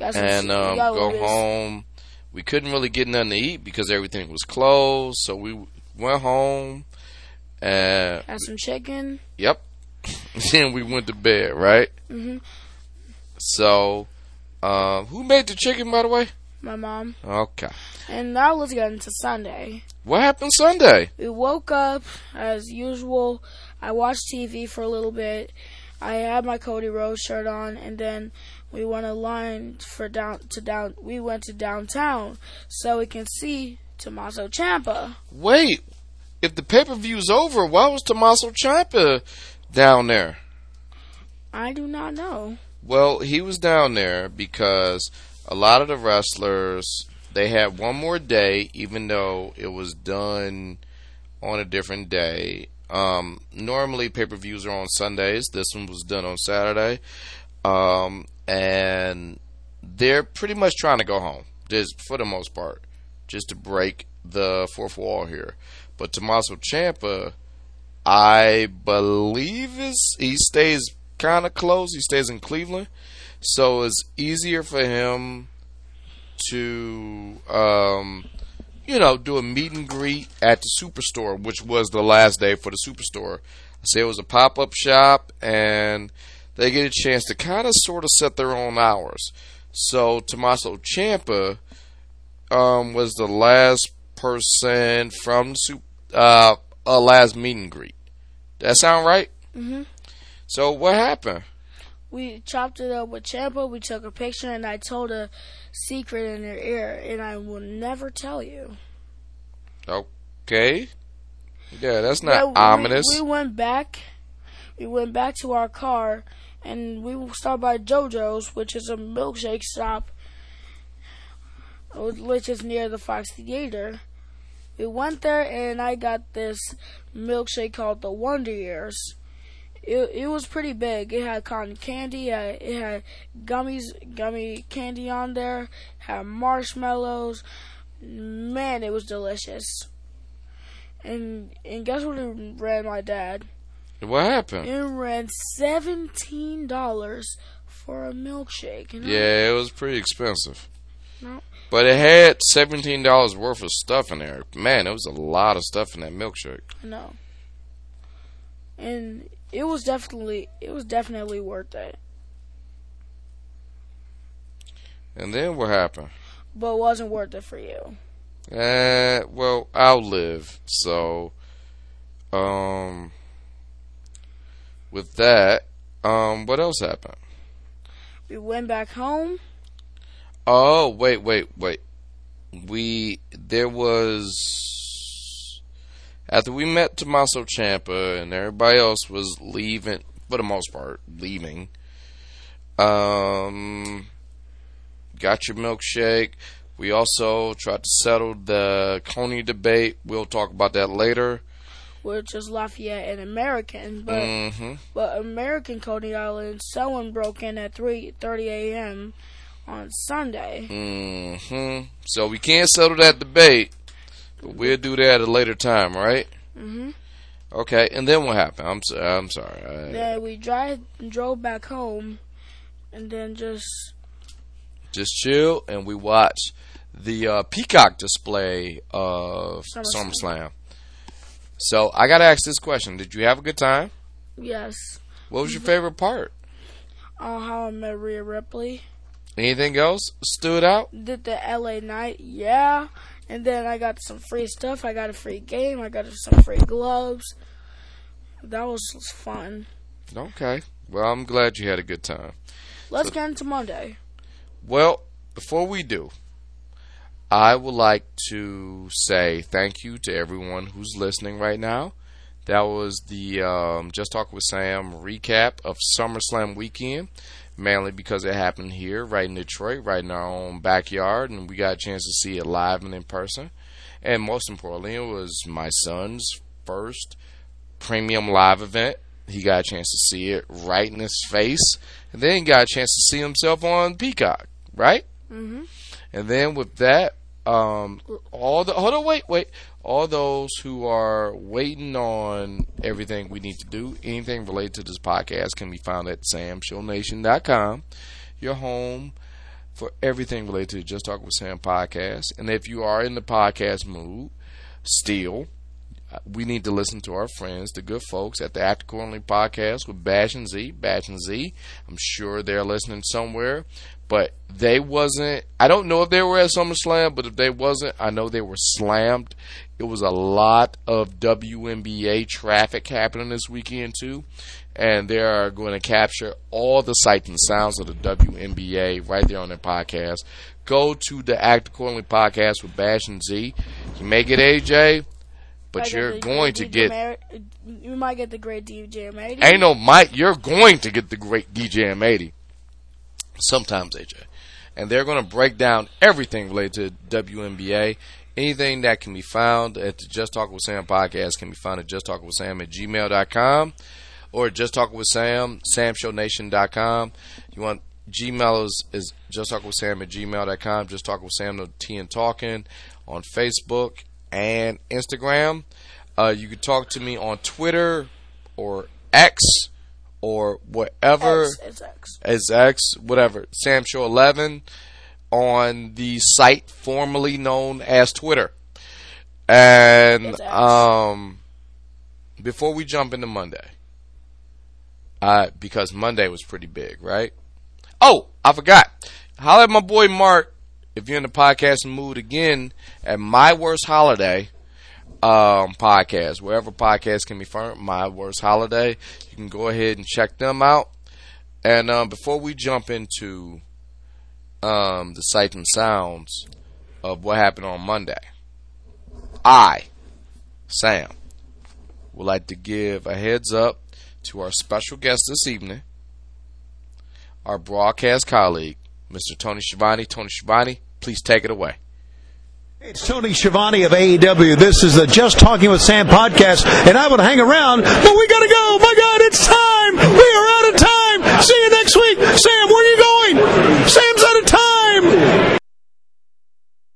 and um, go home. We couldn't really get nothing to eat because everything was closed. So we went home and Had some chicken. yep, then we went to bed. Right. Mhm. So, um, who made the chicken, by the way? My mom. Okay. And now let's get into Sunday. What happened Sunday? We woke up as usual. I watched TV for a little bit. I had my Cody Rhodes shirt on, and then we went a line for down to down. We went to downtown so we can see Tommaso Ciampa. Wait, if the pay per view's over, why was Tommaso Ciampa down there? I do not know. Well, he was down there because a lot of the wrestlers they had one more day, even though it was done on a different day. Um, normally, pay per views are on Sundays. This one was done on Saturday, um, and they're pretty much trying to go home. Just for the most part, just to break the fourth wall here. But Tommaso Ciampa, I believe is he stays kind of close. He stays in Cleveland, so it's easier for him to, um, you know, do a meet and greet at the superstore, which was the last day for the superstore. I say it was a pop up shop, and they get a chance to kind of sort of set their own hours. So Tommaso Ciampa um, was the last person from the uh, a last meet and greet. That sound right? Mhm. So what happened? We chopped it up with Ciampa. We took a picture, and I told a secret in her ear, and I will never tell you. Okay. Yeah, that's not Yeah, we- ominous. We, went back. We went back to our car, and we stopped by JoJo's, which is a milkshake shop, which is near the Fox Theater. We went there, and I got this milkshake called the Wonder Years. It, it was pretty big. It had cotton candy. It had, it had gummies, gummy candy on there. It Had marshmallows. Man, it was delicious. And and guess what it ran my dad? What happened? It ran seventeen dollars for a milkshake. Yeah, it was pretty expensive. No. But it had seventeen dollars worth of stuff in there. Man, it was a lot of stuff in that milkshake. I know. And it was definitely it was definitely worth it. And then what happened? But it wasn't worth it for you. Uh, well, I'll live. So, um, with that, um, what else happened? We went back home. Oh, wait, wait, wait. We there was after we met Tommaso Ciampa and everybody else was leaving for the most part, leaving. Um, got your milkshake. We also tried to settle the Coney debate. We'll talk about that later. Which is Lafayette and American, but hmm but American Coney Island someone broke in at three thirty a.m. on Sunday. Mm-hmm. So we can't settle that debate, but we'll do that at a later time, right? Mm-hmm. Okay. And then what happened? I'm so, I'm sorry. I, Then we drive drove back home, and then just just chill and we watch the uh, Peacock display of SummerSlam. SummerSlam. So I gotta ask this question: Did you have a good time? yes, What was your favorite part? on how I met Rhea Ripley. Anything else stood out? Did the L A Knight, yeah, and then I got some free stuff. I got a free game. I got some free gloves. That was fun. Okay. Well, I'm glad you had a good time. Let's get into Monday. Well, before we do, I would like to say thank you to everyone who's listening right now. That was the um, Just Talk with Sam recap of SummerSlam weekend, mainly because it happened here, right in Detroit, right in our own backyard, and we got a chance to see it live and in person. And most importantly, it was my son's first premium live event. He got a chance to see it right in his face, and then he got a chance to see himself on Peacock, right? hmm And then with that, um, all the hold on, wait, wait. All those who are waiting on everything we need to do, anything related to this podcast, can be found at samshownation.com. Your home for everything related to Just Talk with Sam podcast. And if you are in the podcast mood, still, we need to listen to our friends, the good folks at the Act Accordingly podcast with Bash and Z. Bash and Z. I'm sure they're listening somewhere, but they wasn't. I don't know if they were at SummerSlam, but if they wasn't, I know they were slammed. It was a lot of WNBA traffic happening this weekend too, and they are going to capture all the sights and sounds of the WNBA right there on their podcast. Go to the Act Accordingly podcast with Bash and Z. You may get AJ, but you're the going great to get Mar- you might get the great DJ M80. Ain't no Mike. You're going to get the great DJ M80. Sometimes AJ, and they're going to break down everything related to WNBA. Anything that can be found at the Just Talk with Sam podcast can be found at Just Talk with Sam at gmail.com or Just Talk with Sam, SamShowNation.com. You want Gmail is, is Just Talk with Sam at gmail.com. Just Talk with Sam, no T and Talking on Facebook and Instagram. Uh, you can talk to me on Twitter or X or whatever. X, it's X. X, whatever. Sam Show 11 on the site formerly known as Twitter. And um, before we jump into Monday, uh, because Monday was pretty big, right? Oh, I forgot. Holler at my boy Mark if you're in the podcasting mood again at My Worst Holiday um, podcast, wherever podcasts can be found, My Worst Holiday. You can go ahead and check them out. And um, before we jump into um, the sights and sounds of what happened on Monday, I, Sam, would like to give a heads up to our special guest this evening, our broadcast colleague, Mr. Tony Schiavone. Tony Schiavone, please take it away. It's Tony Schiavone of AEW. This is the Just Talking with Sam podcast, and I would hang around, but we gotta go. My God, it's time. We are out of time. See you next week. Sam, where are you going? Sam's out of time.